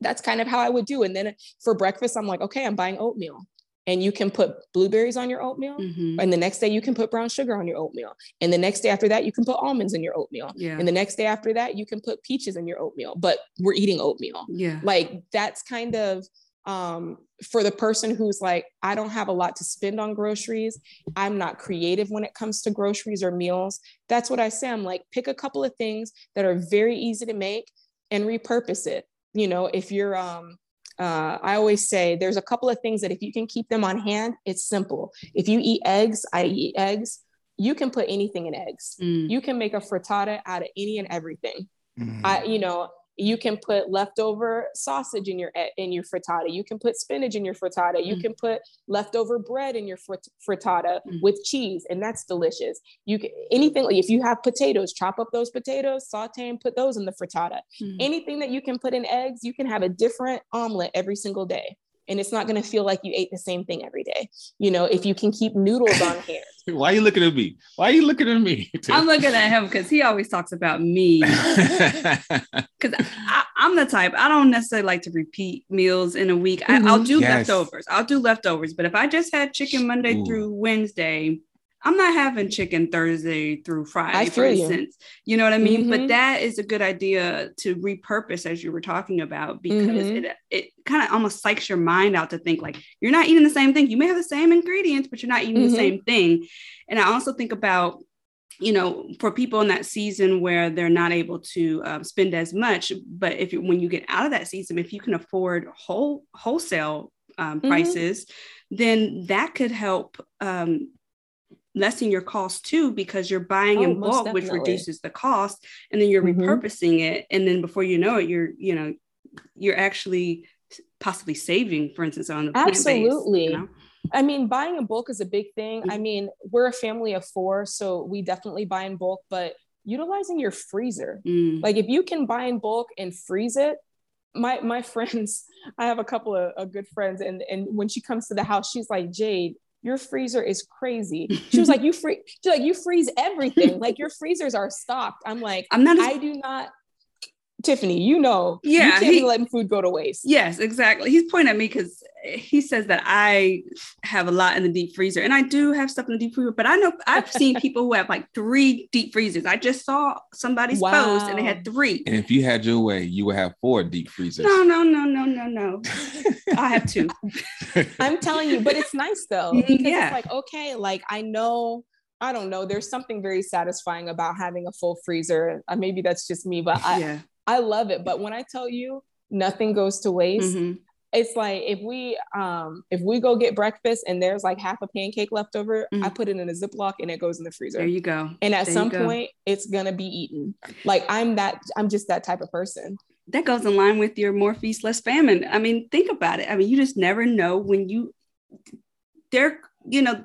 that's kind of how I would do. And then for breakfast, I'm like, okay, I'm buying oatmeal. And you can put blueberries on your oatmeal. Mhm. And the next day you can put brown sugar on your oatmeal. And the next day after that, you can put almonds in your oatmeal. Yeah. And the next day after that, you can put peaches in your oatmeal. But we're eating oatmeal Yeah. like that's kind of um for the person who's like i don't have a lot to spend on groceries i'm not creative when it comes to groceries or meals that's what i say i'm like pick a couple of things that are very easy to make and repurpose it you know if you're um uh, I always say there's a couple of things that if you can keep them on hand, it's simple. If you eat eggs, I eat eggs. You can put anything in eggs. Mm. You can make a frittata out of any and everything. Mhm. I, you know, you can put leftover sausage in your e- in your frittata. You can put spinach in your frittata. You Mm. can put leftover bread in your frit- frittata Mm. with cheese, and that's delicious. You can anything if you have potatoes, chop up those potatoes, saute and put those in the frittata. Mhm. Anything that you can put in eggs, you can have a different omelet every single day. And it's not going to feel like you ate the same thing every day. You know, if you can keep noodles on hand. Why are you looking at me? Why are you looking at me? I'm looking at him because he always talks about me. Because I'm the type I don't necessarily like to repeat meals in a week. I, I'll mm-hmm. do Yes. leftovers. I'll do leftovers. But if I just had chicken Monday Ooh. through Wednesday, I'm not having chicken Thursday through Friday, for feel you. instance. You know what I mean? But Mhm. that is a good idea to repurpose, as you were talking about, because Mhm. it it kind of almost psychs your mind out to think like you're not eating the same thing. You may have the same ingredients, but you're not eating Mhm. the same thing. And I also think about you know, for people in that season where they're not able to um, spend as much, but if you, when you get out of that season, if you can afford whole wholesale um, Mhm. prices, then that could help um, lessen your cost too, because you're buying Oh, in bulk, which reduces the cost, and then you're Mhm. repurposing it, and then before you know it, you're you know, you're actually possibly saving, for instance, on the plant-based, you Absolutely. know? I mean, buying in bulk is a big thing. I mean, we're a family of four, so we definitely buy in bulk, but utilizing your freezer. Mm. Like if you can buy in bulk and freeze it, my my friends, I have a couple of, of good friends, and and when she comes to the house, she's like, Jade, your freezer is crazy. She was like, you free, she's like, you freeze everything. Like your freezers are stocked. I'm like, I'm not. I do not. Tiffany, you know, you Yeah, can't he- be letting food go to waste. Yes, exactly. He's pointing at me because he says that I have a lot in the deep freezer, and I do have stuff in the deep freezer. But I know I've seen people who have like three deep freezers. I just saw somebody's post, and they had three. and if you had your way, you would have four deep freezers. No, no, no, no, no, no. I have two. I'm telling you, but it's nice though. Mm, Because yeah. it's like, okay, like I know, I don't know, there's something very satisfying about having a full freezer. Uh, maybe that's just me, but I, yeah. I love it. But when I tell you nothing goes to waste, Mhm. It's like if we um if we go get breakfast and there's like half a pancake left over, I Mhm. put it in a Ziploc and it goes in the freezer. There you go. and at there some point it's gonna be eaten. Like I'm that I'm just that type of person. That goes in line with your more feast, less famine. I mean, think about it. I mean, you just never know when you there, you know,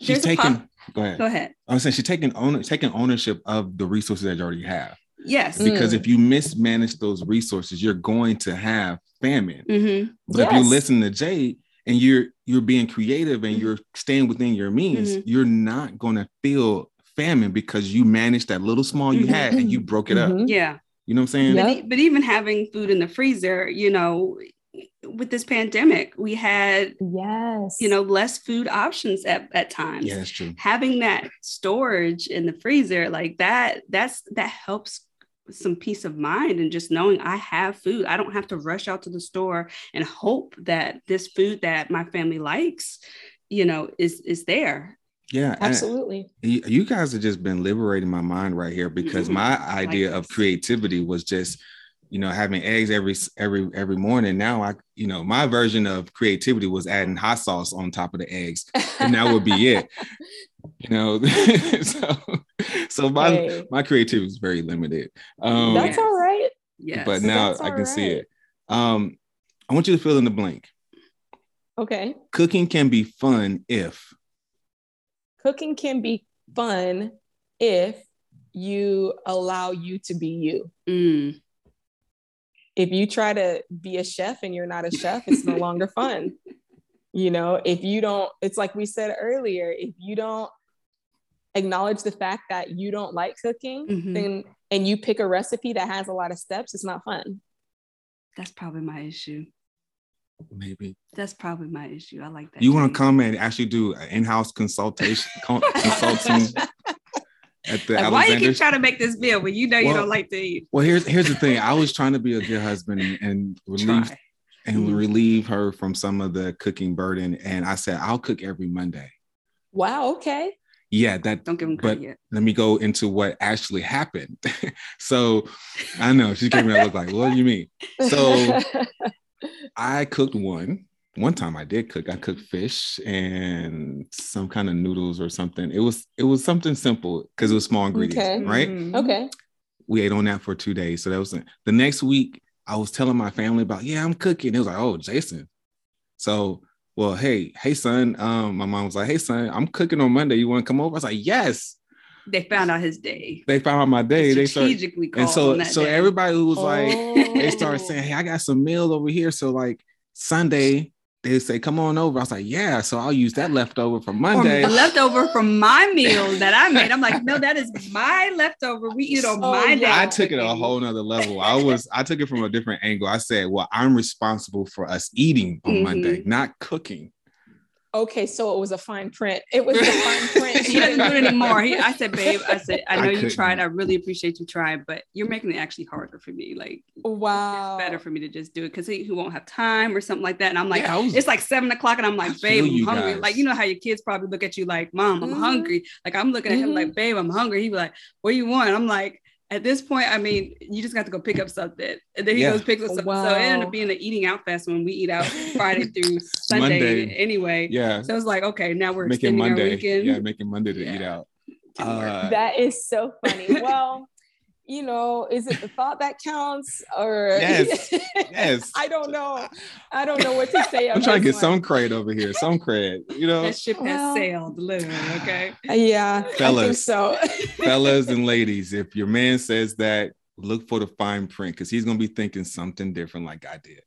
She's taking. pop- Go ahead. go ahead. I was saying she's taking owner taking ownership of the resources that you already have. Yes. Mm. Because if you mismanage those resources, you're going to have famine. Mm-hmm. But if you listen to Jade and you're you're being creative and you're staying within your means, Mhm. you're not going to feel famine because you managed that little small you Mhm. had and you broke it up. Mhm. Yeah. You know what I'm saying? Yeah. But, e- but even having food in the freezer, you know, with this pandemic, we had, Yes. you know, less food options at, at times. Yeah, that's true. Having that storage in the freezer, like that, that's that helps some peace of mind and just knowing I have food. I don't have to rush out to the store and hope that this food that my family likes, you know, is is there. Yeah, absolutely. you you guys have just been liberating my mind right here because Mhm. my idea of creativity was just you know having eggs every every every morning now i you know my version of creativity was adding hot sauce on top of the eggs and that would be it you know so so my Hey, my creativity is very limited um that's all right. Yes. but now i can all see it um i want you to fill in the blank Okay. cooking can be fun if Cooking can be fun if you allow you to be you. Mm. If you try to be a chef and you're not a chef, it's no longer fun. You know, if you don't, it's like we said earlier, if you don't acknowledge the fact that you don't like cooking, Mhm. then and you pick a recipe that has a lot of steps, it's not fun. That's probably my issue. maybe That's probably my issue. I like that. you want to come and actually do an in-house consultation consulting at the Like, why you keep trying to make this meal when you know you don't like to eat? Well, here's here's the thing. I was trying to be a good husband and, relieve Try. and Mhm. relieve her from some of the cooking burden. And I said, I'll cook every Monday. Wow, okay. Yeah, that. Don't give him But credit yet. let me go into what actually happened. so I know she gave me a look like, what do you mean? So I cooked one. One time I did cook. I cooked fish and some kind of noodles or something. It was it was something simple because it was small ingredients, Okay. right? Mhm. okay. we ate on that for two days. So that was the next week. I was telling my family about, yeah, I'm cooking. It was like, oh, Jason. So, well, hey, hey, son. Um, my mom was like, hey, son, I'm cooking on Monday. You want to come over? I was like, yes. They found out his day. They found out my day. They started, strategically called and so on that so day. everybody who was like, they Oh. started saying, hey, I got some meal over here. So like Sunday, they say, come on over. I was like, yeah. So I'll use that leftover from Monday. the leftover from my meal that I made. I'm like, no, that is my leftover. We eat on Oh, my day. I took it a whole nother level. I was I took it from a different angle. I said, well, I'm responsible for us eating on Mhm. Monday, not cooking. Okay, so it was a fine print. It was a fine print. he doesn't do it anymore. He, I said, babe, I said, I I know you tried. I really appreciate you trying, but you're making it actually harder for me. Like, Wow. it's better for me to just do it because he, he won't have time or something like that. And I'm like, Yeah, was- it's like seven o'clock, and I'm like, babe, I'm hungry. guys. Like, you know how your kids probably look at you like, mom, I'm Mhm. hungry. Like, I'm looking at him like, babe, I'm hungry. He be like, what do you want? I'm like, at this point, I mean, you just got to go pick up something. And then he Yeah. goes pick up something. So it ended up being an eating out fest when we eat out Friday through Sunday Monday. anyway. Yeah. So it's like, okay, now we're making extending our Monday. weekend. Yeah, making Monday to eat out. Uh, that is so funny. Well, you know, is it the thought that counts or Yes. yes. I don't know. I don't know what to say. I'm trying to this get some one. credit over here. Some credit. You know, that ship has Well- sailed, literally. Okay. Yeah, I think Fellas. so. fellas and ladies, if your man says that, look for the fine print because he's gonna be thinking something different like I did.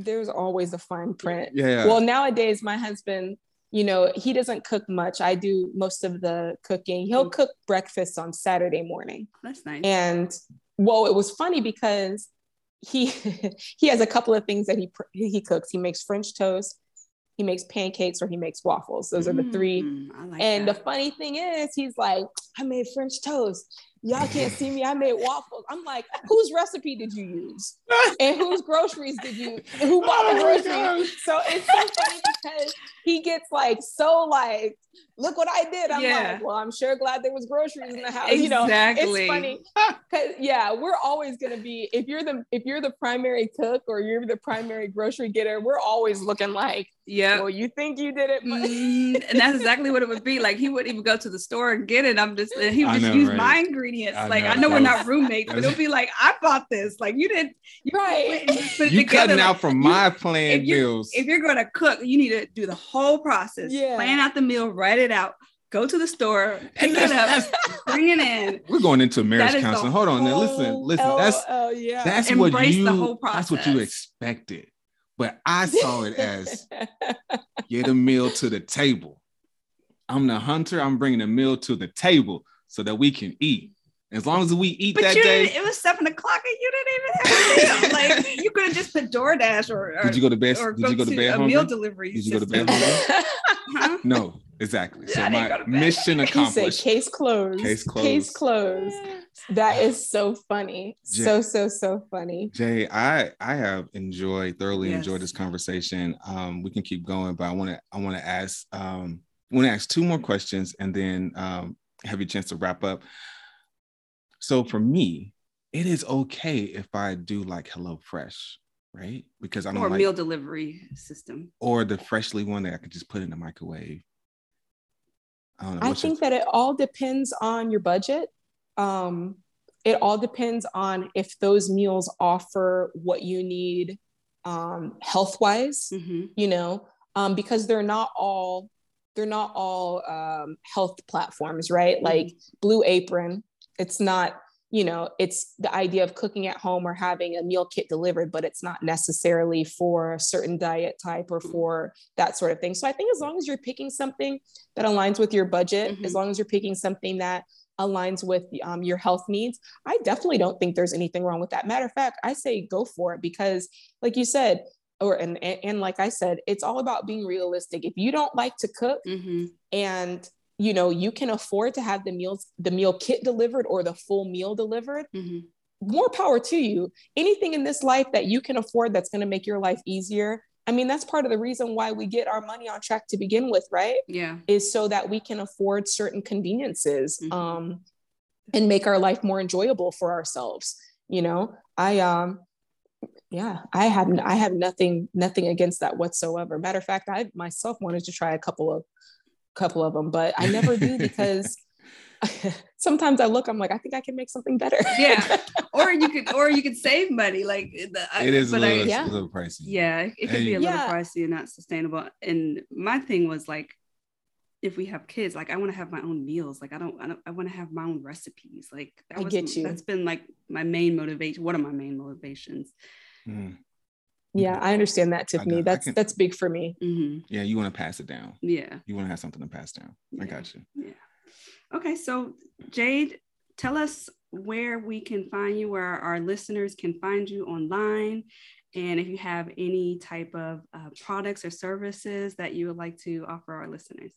There's always a fine print. Yeah. Well, nowadays my husband, you know, he doesn't cook much. I do most of the cooking. He'll cook breakfast on Saturday morning. That's nice. And well, it was funny because he he has a couple of things that he he cooks. He makes French toast, he makes pancakes, or he makes waffles. Those are the three. Mm, like And the funny thing is, he's like, I made French toast. Y'all can't see me. I made waffles. I'm like, whose recipe did you use? And whose groceries did you? Who bought the Oh my groceries? So it's so funny because he gets like so like, look what I did. I'm Yeah. like, well, I'm sure glad there was groceries in the house. Exactly. You know, it's funny. 'Cause, yeah, we're always gonna be if you're the if you're the primary cook or you're the primary grocery getter, we're always looking like, Yeah. well, you think you did it, but Mm, and that's exactly what it would be. Like he wouldn't even go to the store and get it. I'm just he would I just know, use right? my ingredients. I like know. I know we're That not roommates, but it'll be like I bought this. Like you didn't. You Right. put it You together. cutting Like, out from you- my planned if you- meals. If you're gonna cook, you need to do the whole process. Yeah. Plan out the meal, write it out, go to the store, pick And it that's- up, bring it in. We're going into marriage That is the counseling. Hold on now. Listen, listen. that's yeah. that's what you the whole that's what you expected. But I saw it as get a meal to the table. I'm the hunter. I'm bringing a meal to the table so that we can eat. As long as we eat But that you day. didn't, it was seven o'clock and you didn't even have a meal. like you could have just put DoorDash or, or Did you go to bed? or Did go you go to to bed a meal delivery. Did you go to bed hungry? Huh? No, exactly. So I my go to bed. mission he said accomplished. case closed. Case closed. Case closed. That is so funny. Jen- So so so funny. Jay, I I have enjoyed thoroughly enjoyed this conversation. Um, we can keep going, but I want to I want to ask um want to ask two more questions and then um have you a chance to wrap up. So for me, it is okay if I do like Hello Fresh, right? Because I don't Or like meal delivery system. or the freshly one that I could just put in the microwave. I don't know. I what's your- think that it all depends on your budget. Um, it all depends on if those meals offer what you need um, health wise, hmm you know, um, because they're not all they're not all um, health platforms, right? Like Blue Apron, it's not you know it's the idea of cooking at home or having a meal kit delivered but it's not necessarily for a certain diet type or for that sort of thing. So i think as long as you're picking something that aligns with your budget Mhm. as long as you're picking something that aligns with um, your health needs i definitely don't think there's anything wrong with that. Matter of fact i say go for it because like you said or and, and, like i said it's all about being realistic. If you don't like to cook hmm and you know you can afford to have the meals the meal kit delivered or the full meal delivered hmm more power to you. Anything in this life that you can afford that's going to make your life easier i mean that's part of the reason why we get our money on track to begin with right? Yeah. is so that we can afford certain conveniences Mhm. um, and make our life more enjoyable for ourselves you know? I um yeah i have i have nothing nothing against that whatsoever. Matter of fact i myself wanted to try a couple of couple of them but i never do because sometimes i look i'm like i think i can make something better Yeah. or you could or you could save money. Like the, I- it is a but I- little, yeah. a little pricey. yeah, it could be a little Yeah. pricey and not sustainable. And my thing was like, if we have kids, like I want to have my own meals. Like I don't, I, don't, I want to have my own recipes. Like that I was, get you. That's been like my main motivation. One of my main motivations. Mm. Yeah i understand that tiffany know. That's can- that's big for me hmm Yeah, you want to pass it down. Yeah. You want to have something to pass down. I got you. Yeah. Okay, so Jade, tell us where we can find you, where our listeners can find you online, and if you have any type of uh, products or services that you would like to offer our listeners.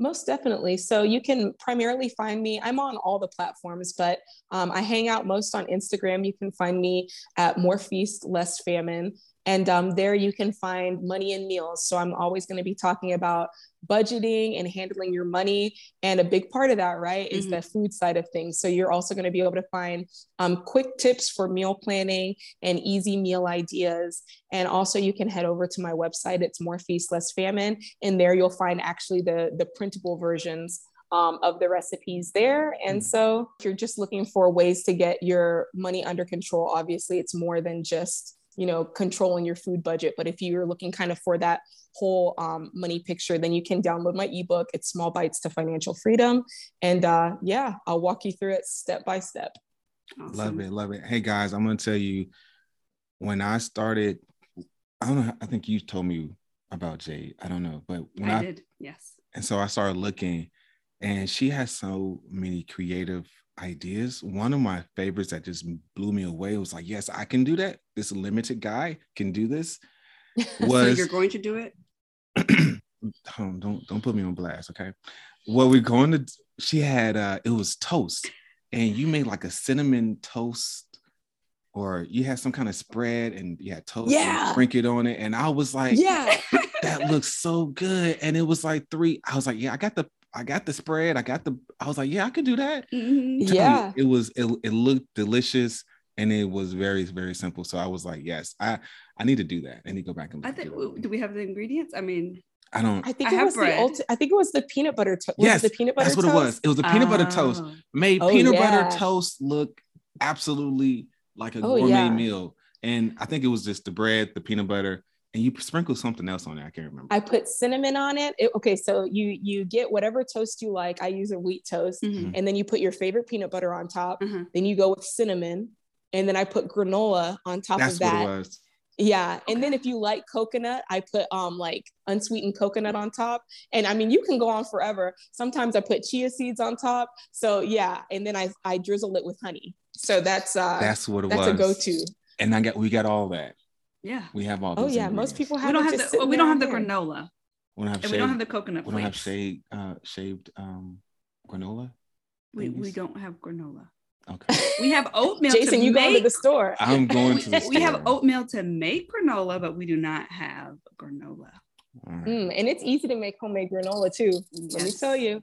Most definitely. So you can primarily find me. I'm on all the platforms, but um, I hang out most on Instagram. You can find me at More Feast, Less Famine. And um, there you can find money and meals. So I'm always going to be talking about budgeting and handling your money. And a big part of that, right, is Mhm. the food side of things. So you're also going to be able to find um, quick tips for meal planning and easy meal ideas. And also you can head over to my website. It's More Feast, Less Famine and there you'll find actually the the printable versions um, of the recipes there and Mm. so if you're just looking for ways to get your money under control obviously it's more than just you know controlling your food budget but if you're looking kind of for that whole um, money picture then you can download my ebook it's small bites to financial freedom and uh, yeah i'll walk you through it step by step Awesome. Love it, love it. Hey guys, I'm gonna tell you when I started, I don't know, I think you told me about Jade. I don't know, but when I I, did, yes. and so I started looking, and she has so many creative ideas. One of my favorites that just blew me away was like, yes, I can do that. This limited guy can do this. so Was you're going to do it? don't don't don't put me on blast, okay? What we're going to she had uh it was toast, and you made like a cinnamon toast, or you had some kind of spread and you had toast Yeah. sprinkled on it, and I was like, yeah that looks so good. And it was like three. I was like, yeah, I got the I got the spread. I got the. I was like, yeah, I could do that. Mhm. Tell you, Yeah. it was. It, it looked delicious, and it was very very simple. So I was like, yes, I I need to do that. I need to go back and. I think. Do we have the ingredients? I mean, I don't. I think I it was bread. the ulti- I think it was the peanut butter toast. yes, the peanut butter that's what toast? it was. It was a peanut butter toast. Oh. Made Oh, peanut yeah. butter toast look absolutely like a Oh, gourmet yeah. meal. And I think it was just the bread, the peanut butter, and you sprinkle something else on there. I can't remember. I put cinnamon on it. It- Okay, so you you get whatever toast you like. I use a wheat toast, Mhm. and then you put your favorite peanut butter on top. Uh-huh. Then you go with cinnamon, and then I put granola on top That's of what that. it was. Yeah, and then if you like coconut, I put um like unsweetened coconut on top. And I mean, you can go on forever. Sometimes I put chia seeds on top. So yeah, and then I I drizzle it with honey. So that's uh That's what it that's was. a go-to. And I got we got all that. Yeah. We have all. Oh those yeah, most ingredients. people We don't have the. sitting We don't have the on there. granola, We don't have and shaved. we don't have the coconut we don't have shaved uh, shaved um, granola. We, we don't have granola. Okay. We have oatmeal. Jason, to you make, go to the store. I'm going to the we have oatmeal to make granola, but we do not have granola. All right. Mm, and it's easy to make homemade granola too. Let me tell you.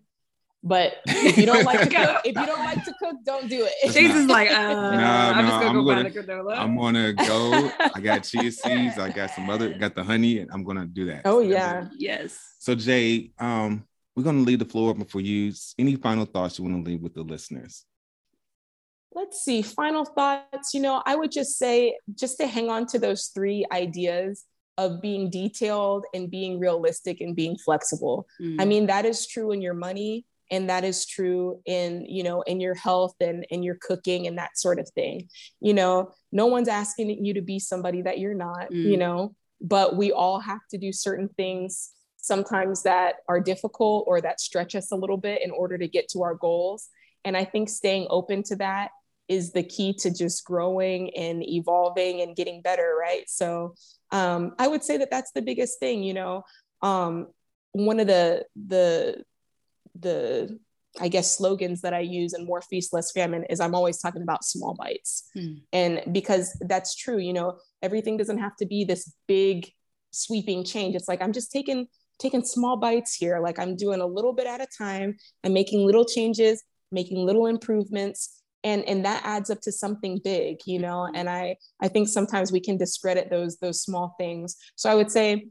But if you don't like to cook, if you don't like to cook, don't do it. That's Jason's not- like, uh, I'm just no, gonna I'm go gonna- the granola. I'm gonna go. I got chia seeds. I got some other. Got the honey, and I'm gonna do that. Oh yeah. yes. So Jay, um, we're gonna leave the floor open for you. Any final thoughts you want to leave with the listeners? Let's see. Final thoughts. You know, I would just say just to hang on to those three ideas of being detailed and being realistic and being flexible. Mm. I mean, that is true in your money and that is true in, you know, in your health and in your cooking and that sort of thing. You know, no one's asking you to be somebody that you're not, you Mm. know, but we all have to do certain things sometimes that are difficult or that stretch us a little bit in order to get to our goals. And I think staying open to that is the key to just growing and evolving and getting better, right? So um, I would say that that's the biggest thing, you know. Um, one of the the the I guess slogans that I use in More Feast Less Famine is I'm always talking about small bites, Hmm. and because that's true, you know, everything doesn't have to be this big sweeping change. It's like I'm just taking taking small bites here. Like I'm doing a little bit at a time. I'm making little changes, making little improvements, and and that adds up to something big, you know. And I I think sometimes we can discredit those those small things. So I would say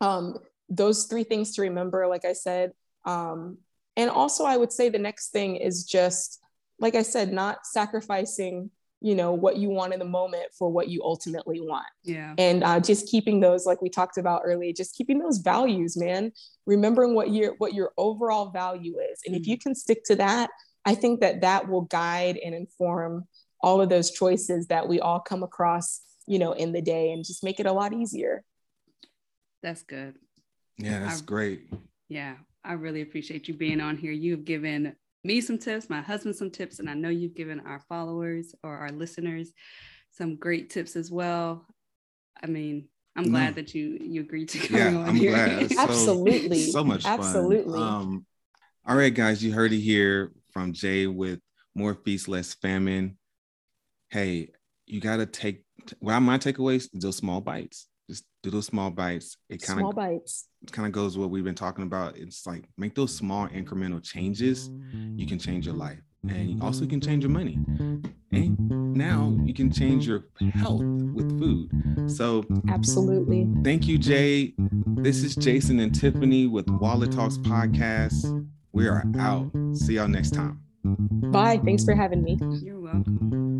um, those three things to remember, like I said. Um, and also, I would say the next thing is just, like I said, not sacrificing, you know, what you want in the moment for what you ultimately want Yeah. and uh, just keeping those like we talked about earlier just keeping those values man remembering what your what your overall value is and if you can stick to that i think that that will guide and inform all of those choices that we all come across you know in the day and just make it a lot easier That's good. Yeah, that's I- great. Yeah. I really appreciate you being on here. You've given me some tips, my husband some tips, and I know you've given our followers or our listeners some great tips as well. I mean, I'm No. glad that you you agreed to come Yeah, on I'm here. glad. So- Absolutely. so much fun. Absolutely. Um, all right, guys, you heard it here from Jay with more feast, less famine. Hey, you gotta take. Well, my takeaways: those small bites. Just do those small bites. It kind of small of bites kind of goes what we've been talking about. It's like make those small incremental changes. You can change your life, and you also can change your money. And now you can change your health with food. So absolutely Thank you, Jay. This is Jason and Tiffany with Wallet Talks Podcast. We are out. See y'all next time. bye thanks for having me You're welcome.